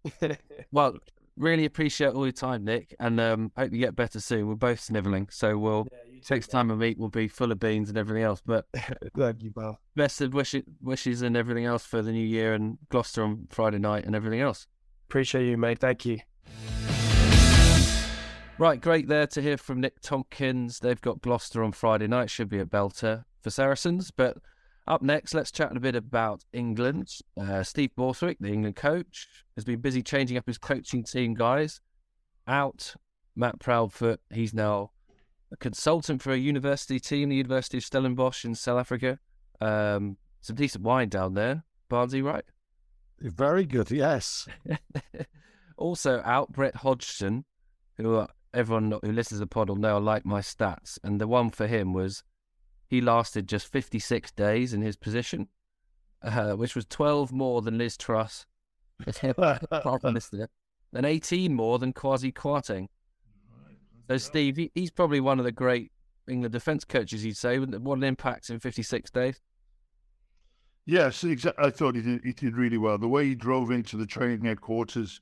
Well, really appreciate all your time, Nick, and um, hope you get better soon. We're both snivelling, so we'll next time we meet, we'll be full of beans and everything else. But Thank you, pal. best of wishes, wishes and everything else for the new year and Gloucester on Friday night and everything else. Appreciate you, mate. Thank you. Right, great there to hear from Nick Tompkins. They've got Gloucester on Friday night. Should be a belter for Saracens. But up next, let's chat a bit about England. Uh, Steve Borthwick, the England coach, has been busy changing up his coaching team, guys. Out Matt Proudfoot. He's now a consultant for a university team, the University of Stellenbosch in South Africa. Um, some decent wine down there. Barnsey, right? Very good, yes. also out Brett Hodgson, who uh, everyone who listens to the pod will know I like my stats, and the one for him was he lasted just 56 days in his position, uh, which was 12 more than Liz Truss, and 18 more than Kwasi Kwarteng. So Steve, he, he's probably one of the great England defence coaches, you'd say. What an impact in 56 days. Yes, exactly. I thought he did, he did really well. The way he drove into the training headquarters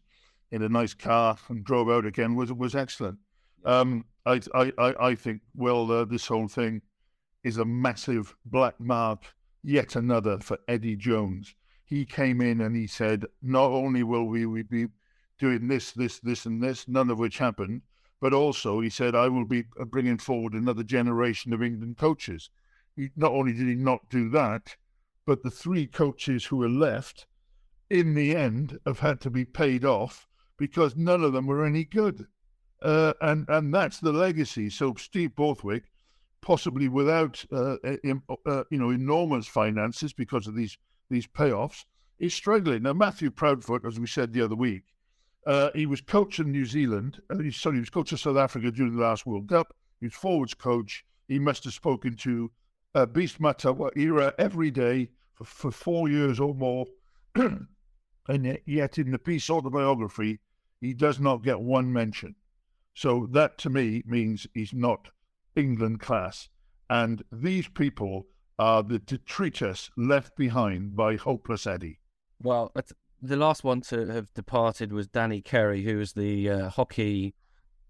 in a nice car and drove out again was was excellent. Um, I, I, I I think well, uh, this whole thing is a massive black mark, yet another for Eddie Jones. He came in and he said, not only will we, we be doing this, this, this, and this, none of which happened, but also he said, I will be bringing forward another generation of England coaches. He, not only did he not do that, but the three coaches who were left, in the end, have had to be paid off because none of them were any good. Uh, and and that's the legacy. So Steve Borthwick, possibly without uh, uh, you know enormous finances because of these these payoffs, is struggling. Now Matthew Proudfoot, as we said the other week, uh, he was coach in New Zealand. Uh, he, sorry, he was coach of South Africa during the last World Cup. He was forwards coach. He must have spoken to uh, Beast era every day for, for four years or more. and yet, in the piece autobiography, he does not get one mention. So that to me means he's not England class. And these people are the detritus left behind by hopeless Eddie. Well, the last one to have departed was Danny Kerry, who was the uh, hockey,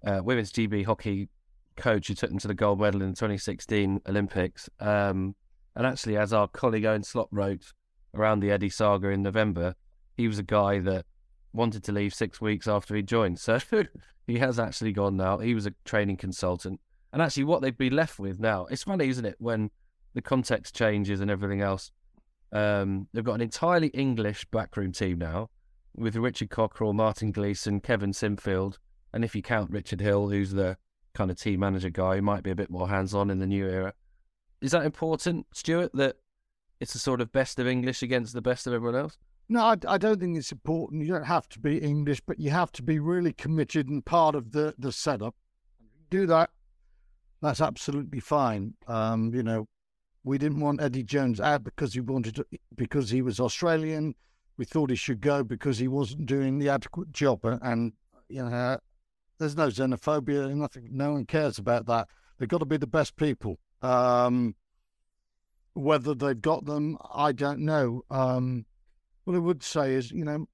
uh, women's GB hockey coach who took them to the gold medal in the 2016 Olympics. Um, and actually, as our colleague Owen Slot wrote around the Eddie saga in November, he was a guy that wanted to leave six weeks after he joined. So he has actually gone now. He was a training consultant. And actually, what they'd be left with now, it's funny, isn't it, when the context changes and everything else. Um, they've got an entirely English backroom team now with Richard Cockerill, Martin Gleeson, Kevin Sinfield, and if you count Richard Hill, who's the kind of team manager guy, who might be a bit more hands on in the new era. Is that important, Stuart, that it's a sort of best of English against the best of everyone else? No, I, I don't think it's important. You don't have to be English, but you have to be really committed and part of the, the setup. Do that. That's absolutely fine. Um, you know, we didn't want Eddie Jones out because he wanted to, because he was Australian. We thought he should go because he wasn't doing the adequate job. And, and you know, there's no xenophobia. Nothing. No one cares about that. They've got to be the best people. Um, whether they've got them, I don't know. Um, what I would say is, you know,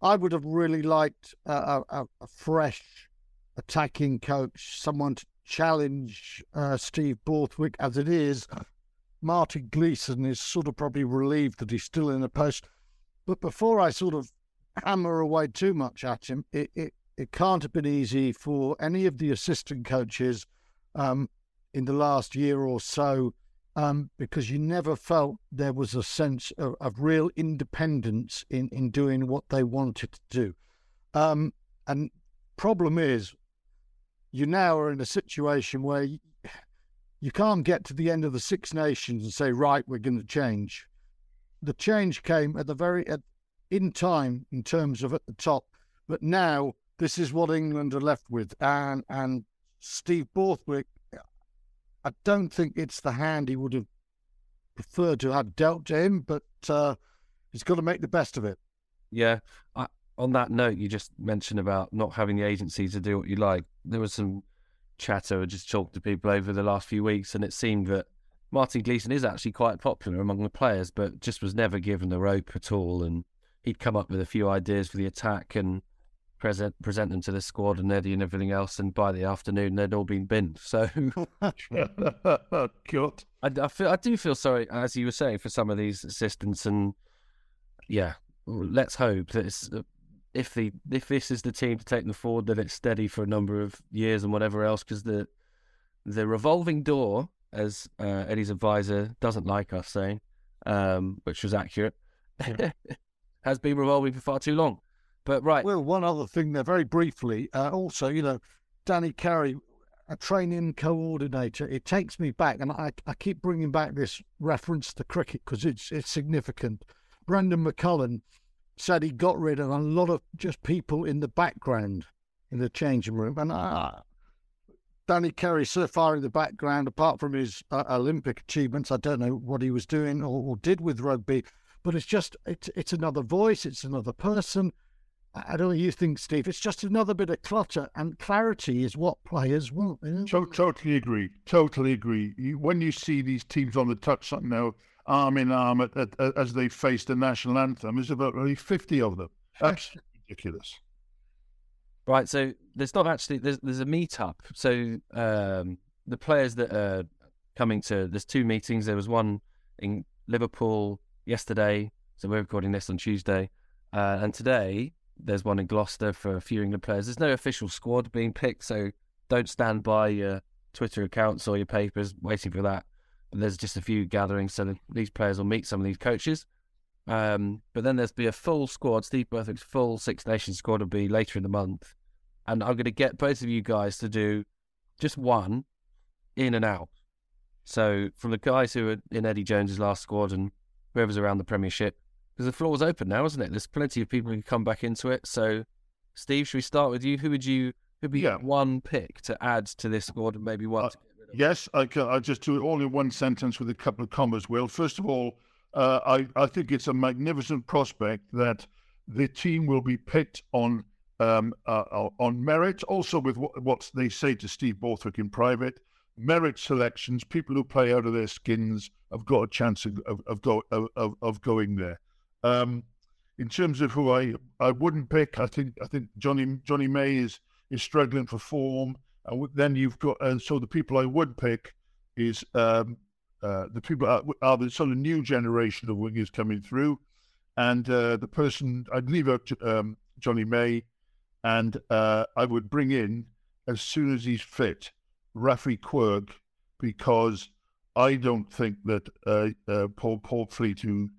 I would have really liked a, a, a fresh attacking coach, someone to challenge uh, Steve Borthwick. As it is, Martin Gleeson is sort of probably relieved that he's still in the post. But before I sort of hammer away too much at him, it, it, it can't have been easy for any of the assistant coaches um, in the last year or so um, because you never felt there was a sense of, of real independence in, in doing what they wanted to do. Um, and problem is, you now are in a situation where you, you can't get to the end of the Six Nations and say, right, we're going to change. The change came at the very at, in time in terms of at the top, but now this is what England are left with, and and Steve Borthwick, I don't think it's the hand he would have preferred to have dealt to him, but uh, he's got to make the best of it. Yeah. I, on that note, you just mentioned about not having the agency to do what you like. There was some chatter, just talked to people over the last few weeks, and it seemed that Martin Gleeson is actually quite popular among the players, but just was never given the rope at all. And he'd come up with a few ideas for the attack and present present them to the squad and Eddie and everything else. And by the afternoon, they'd all been binned. So, God. I, I, feel I do feel sorry, as you were saying, for some of these assistants. And yeah, let's hope that it's, if the if this is the team to take them forward, then it's steady for a number of years and whatever else. Because the the revolving door, as uh, Eddie's advisor doesn't like us saying, um, which was accurate, has been revolving for far too long. But right. Well, one other thing there, very briefly. Uh, also, you know, Danny Kerry, a training coordinator. It takes me back, and I, I keep bringing back this reference to cricket because it's it's significant. Brendon McCullum said he got rid of a lot of just people in the background in the changing room, and uh, Danny Kerry so far in the background, apart from his uh, Olympic achievements, I don't know what he was doing or, or did with rugby, but it's just it's it's another voice, it's another person I don't know you think, Steve. It's just another bit of clutter, and clarity is what players want. Totally agree. Totally agree. When you see these teams on the touch now, arm in arm at, at, at, as they face the national anthem, there's about really 50 of them. Absolutely ridiculous. Right. So there's not actually there's there's a meetup. So um, the players that are coming to there's two meetings. There was one in Liverpool yesterday. So we're recording this on Tuesday, uh, and today there's one in Gloucester for a few England players. There's no official squad being picked, so don't stand by your Twitter accounts or your papers waiting for that. There's just a few gatherings, so these players will meet some of these coaches. Um, but then there's be a full squad. Steve Borthwick's full Six Nations squad will be later in the month, and I'm going to get both of you guys to do just one in and out. So from the guys who are in Eddie Jones's last squad and whoever's around the Premiership, because the floor's open now, isn't it? There's plenty of people who can come back into it. So, Steve, should we start with you? Who would you who'd be yeah. one pick to add to this squad and maybe one? Uh, yes, I can. I just do it all in one sentence with a couple of commas. Will first of all, uh, I I think it's a magnificent prospect that the team will be picked on um, uh, uh on merit, also with what, what, they say to Steve Borthwick in private. Merit selections, people who play out of their skins have got a chance of of, of, go, of, of going there. Um, in terms of who I I wouldn't pick, I think I think Johnny Johnny May is is struggling for form. And then you've got and so the people I would pick is um, uh, the people are, are, the sort of new generation of wingers coming through, and uh, the person I'd leave out um, Johnny May, and uh, I would bring in as soon as he's fit Raffi Quirke because I don't think that uh, uh, Paul Poortvliet who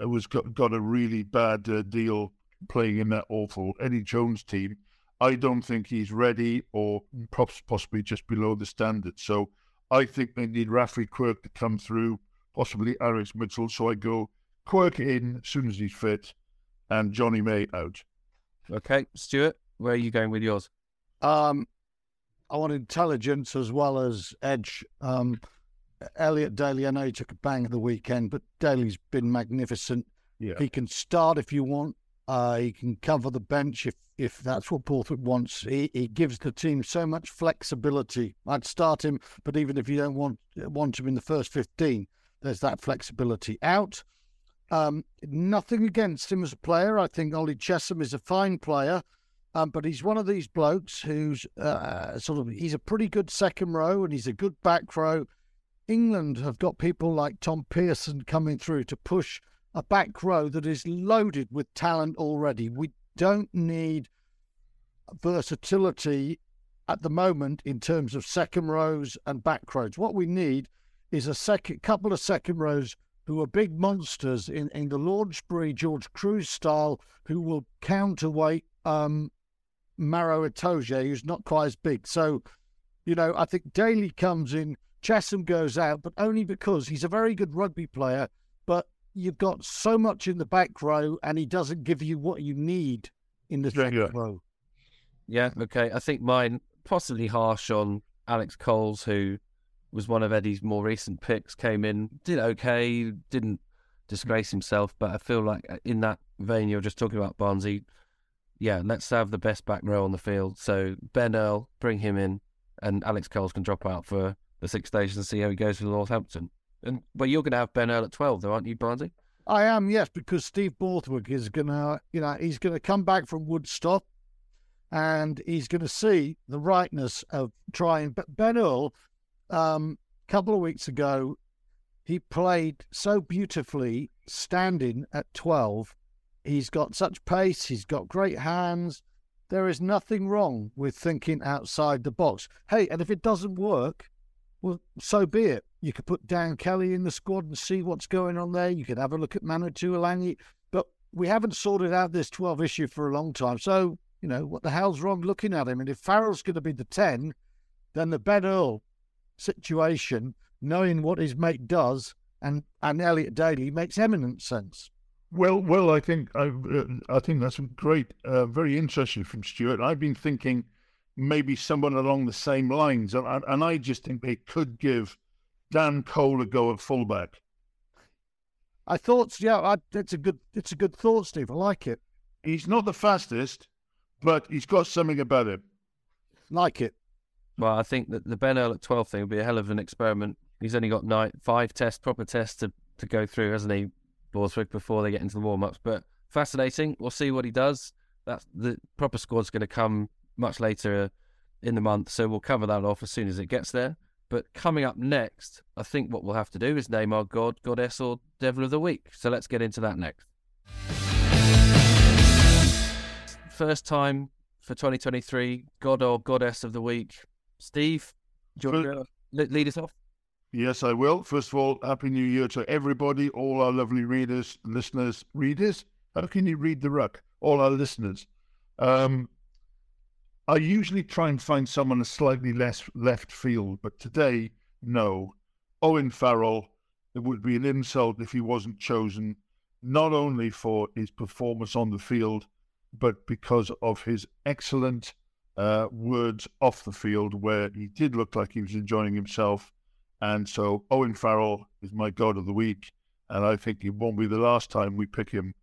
was got, got a really bad uh, deal playing in that awful Eddie Jones team. I don't think he's ready or possibly just below the standard. So I think they need Raffi Quirke to come through, possibly Alex Mitchell. So I go Quirke in as soon as he's fit and Johnny May out. Okay, Stuart, where are you going with yours? Um, I want intelligence as well as edge. Um, Elliot Daly, I know he took a bang at the weekend, but Daly's been magnificent. Yeah. He can start if you want. Uh, he can cover the bench if, if that's what Borthwick wants. He, he gives the team so much flexibility. I'd start him, but even if you don't want want him in the first 15, there's that flexibility. Out. Um, nothing against him as a player. I think Ollie Chessum is a fine player, um, but he's one of these blokes who's uh, sort of he's a pretty good second row and he's a good back row England have got people like Tom Pearson coming through to push a back row that is loaded with talent already. We don't need versatility at the moment in terms of second rows and back rows. What we need is a second couple of second rows who are big monsters in, in the Launchbury George Kruis style who will counterweight um, Maro Itoje, who's not quite as big. So, you know, I think Daly comes in Chessum goes out, but only because he's a very good rugby player, you've got so much in the back row and he doesn't give you what you need in the Yeah, second yeah. row. Yeah, okay. I think mine possibly harsh on Alex Coles, who was one of Eddie's more recent picks, came in, did okay, didn't disgrace himself, but I feel like uh, in that vein you're just talking about Barnsey, yeah, let's have the best back row on the field. So Ben Earl, bring him in, and Alex Coles can drop out for the Six Nations and see how he goes with Northampton. And but you're going to have Ben Earl at twelve, though, aren't you, Barnsey? I am, yes, because Steve Borthwick is gonna, you know, he's gonna come back from Woodstock, and he's gonna see the rightness of trying. But Ben Earl, um, a couple of weeks ago, he played so beautifully standing at twelve. He's got such pace. He's got great hands. There is nothing wrong with thinking outside the box. Hey, and if it doesn't work, well, so be it. You could put Dan Kelly in the squad and see what's going on there. You could have a look at Manu Tuilagi. But we haven't sorted out this 12 issue for a long time. So, you know, what the hell's wrong looking at him? And if Farrell's going to be the 10, then the Ben Earl situation, knowing what his mate does, and, and Elliot Daly makes eminent sense. Well, well, I think I, uh, I think that's great, uh, very interesting from Stuart. I've been thinking maybe someone along the same lines, and, and I just think they could give Dan Cole a go at fullback. I thought, yeah, I, it's a good, it's a good thought, Steve. I like it, He's not the fastest, but he's got something about him. like it. Well, I think that the Ben Earl at 12 thing would be a hell of an experiment. He's only got nine, five tests, proper tests to, to go through, hasn't he, Borthwick, before they get into the warm ups. But fascinating. We'll see what he does. That's the proper squad's going to come much later uh, in the month, so we'll cover that off as soon as it gets there. But coming up next, I think what we'll have to do is name our god, goddess, or devil of the week. So let's get into that next. First time for 2023, god or goddess of the week. Steve, do you want to lead us off? Yes, I will. First of all, Happy New Year to everybody, all our lovely readers, listeners, readers. How can you read the ruck? All our listeners. Um, I usually try and find someone a slightly less left field, but today, no. Owen Farrell, it would be an insult if he wasn't chosen, not only for his performance on the field, but because of his excellent uh, words off the field, where he did look like he was enjoying himself. And so Owen Farrell is my God of the week, and I think it won't be the last time we pick him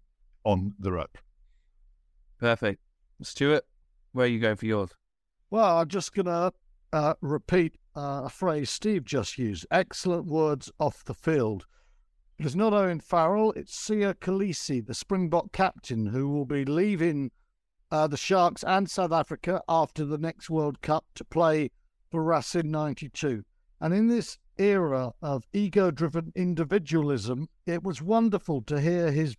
on the ruck. Perfect. Stuart, where are you going for yours? Well, I'm just going to uh, repeat uh, a phrase Steve just used. Excellent words off the field. It is not Owen Farrell, it's Siya Kolisi, the Springbok captain, who will be leaving uh, the Sharks and South Africa after the next World Cup to play for Racing 92. And in this era of ego driven individualism, it was wonderful to hear his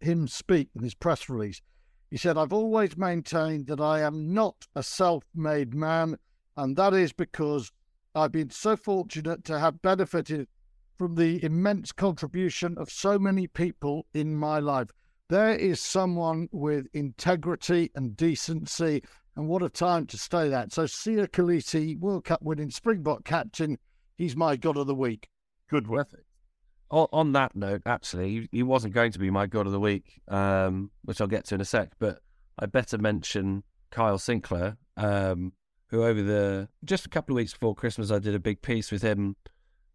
him speak in his press release. He said, I've always maintained that I am not a self made man, and that is because I've been so fortunate to have benefited from the immense contribution of so many people in my life. There is someone with integrity and decency, and what a time to stay that. So, Siya Kolisi, World Cup winning Springbok captain, he's my God of the week. Good one. On, that note, actually, he, wasn't going to be my god of the week, um, which I'll get to in a sec. But I better mention Kyle Sinckler, um, who over the just a couple of weeks before Christmas, I did a big piece with him,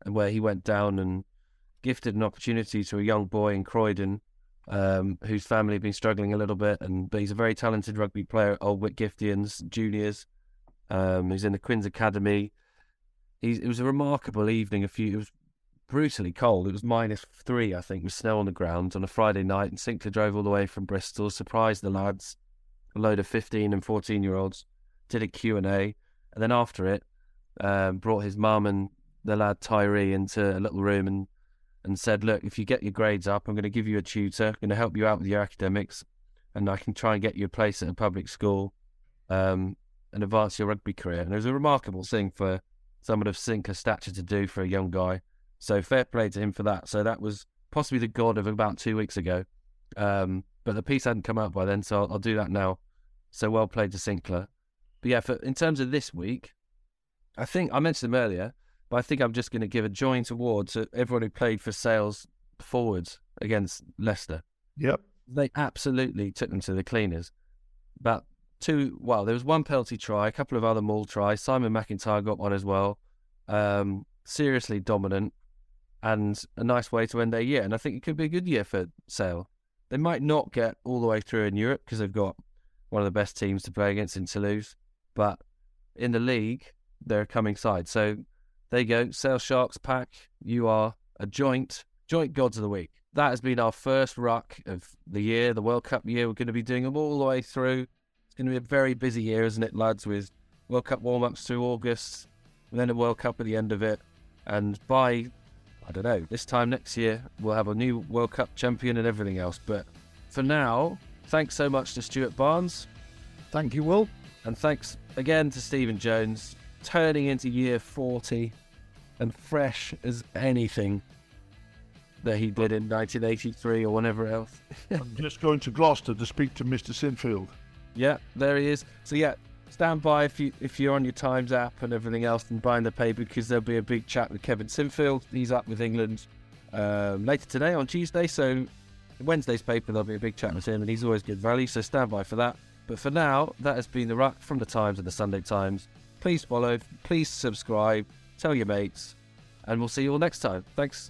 where he went down and gifted an opportunity to a young boy in Croydon, um, whose family had been struggling a little bit, and but he's a very talented rugby player at Old Whitgiftians Juniors. Um, he's in the Quins Academy. He's, it was a remarkable evening. A few, it was brutally cold. It was minus three, I think, with snow on the ground on a Friday night. And Sinckler drove all the way from Bristol, surprised the lads, a load of 15 and 14 year olds, did a Q&A. And then after it, um, brought his mum and the lad Tyree into a little room and, and said, look, if you get your grades up, I'm going to give you a tutor, I'm going to help you out with your academics, and I can try and get you a place at a public school um, and advance your rugby career. And it was a remarkable thing for someone of Sinckler's stature to do for a young guy. So fair play to him for that. So that was possibly the god of about two weeks ago. Um, but the piece hadn't come out by then, so I'll, I'll do that now. So well played to Sinckler. But yeah, for, in terms of this week, I think I mentioned him earlier, but I think I'm just going to give a joint award to everyone who played for Sales forwards against Leicester. Yep. They absolutely took them to the cleaners. About two, well, there was one penalty try, a couple of other maul tries. Simon McIntyre got one as well. Um, seriously dominant and a nice way to end their year. And I think it could be a good year for Sale. They might not get all the way through in Europe because they've got one of the best teams to play against in Toulouse, but in the league, they're a coming side. So there you go. Sale Sharks pack, you are a joint, joint gods of the week. That has been our first ruck of the year, the World Cup year. We're going to be doing them all the way through. It's going to be a very busy year, isn't it, lads, with World Cup warm ups through August, and then a World Cup at the end of it. And by I don't know. This time next year, we'll have a new World Cup champion and everything else. But for now, thanks so much to Stuart Barnes. Thank you, Will. And thanks again to Stephen Jones, turning into year 40 and fresh as anything that he did in 1983 or whenever else. I'm just going to Gloucester to speak to Mr. Sinfield. Yeah, there he is. So, yeah, stand by if you if you're on your Times app and everything else and buying the paper because there'll be a big chat with Kevin Sinfield. He's up with England um, later today on Tuesday, so Wednesday's paper there'll be a big chat with him, and he's always good value. So stand by for that. But for now, that has been the Ruck from the Times and the Sunday Times. Please follow, please subscribe, tell your mates, and we'll see you all next time. Thanks.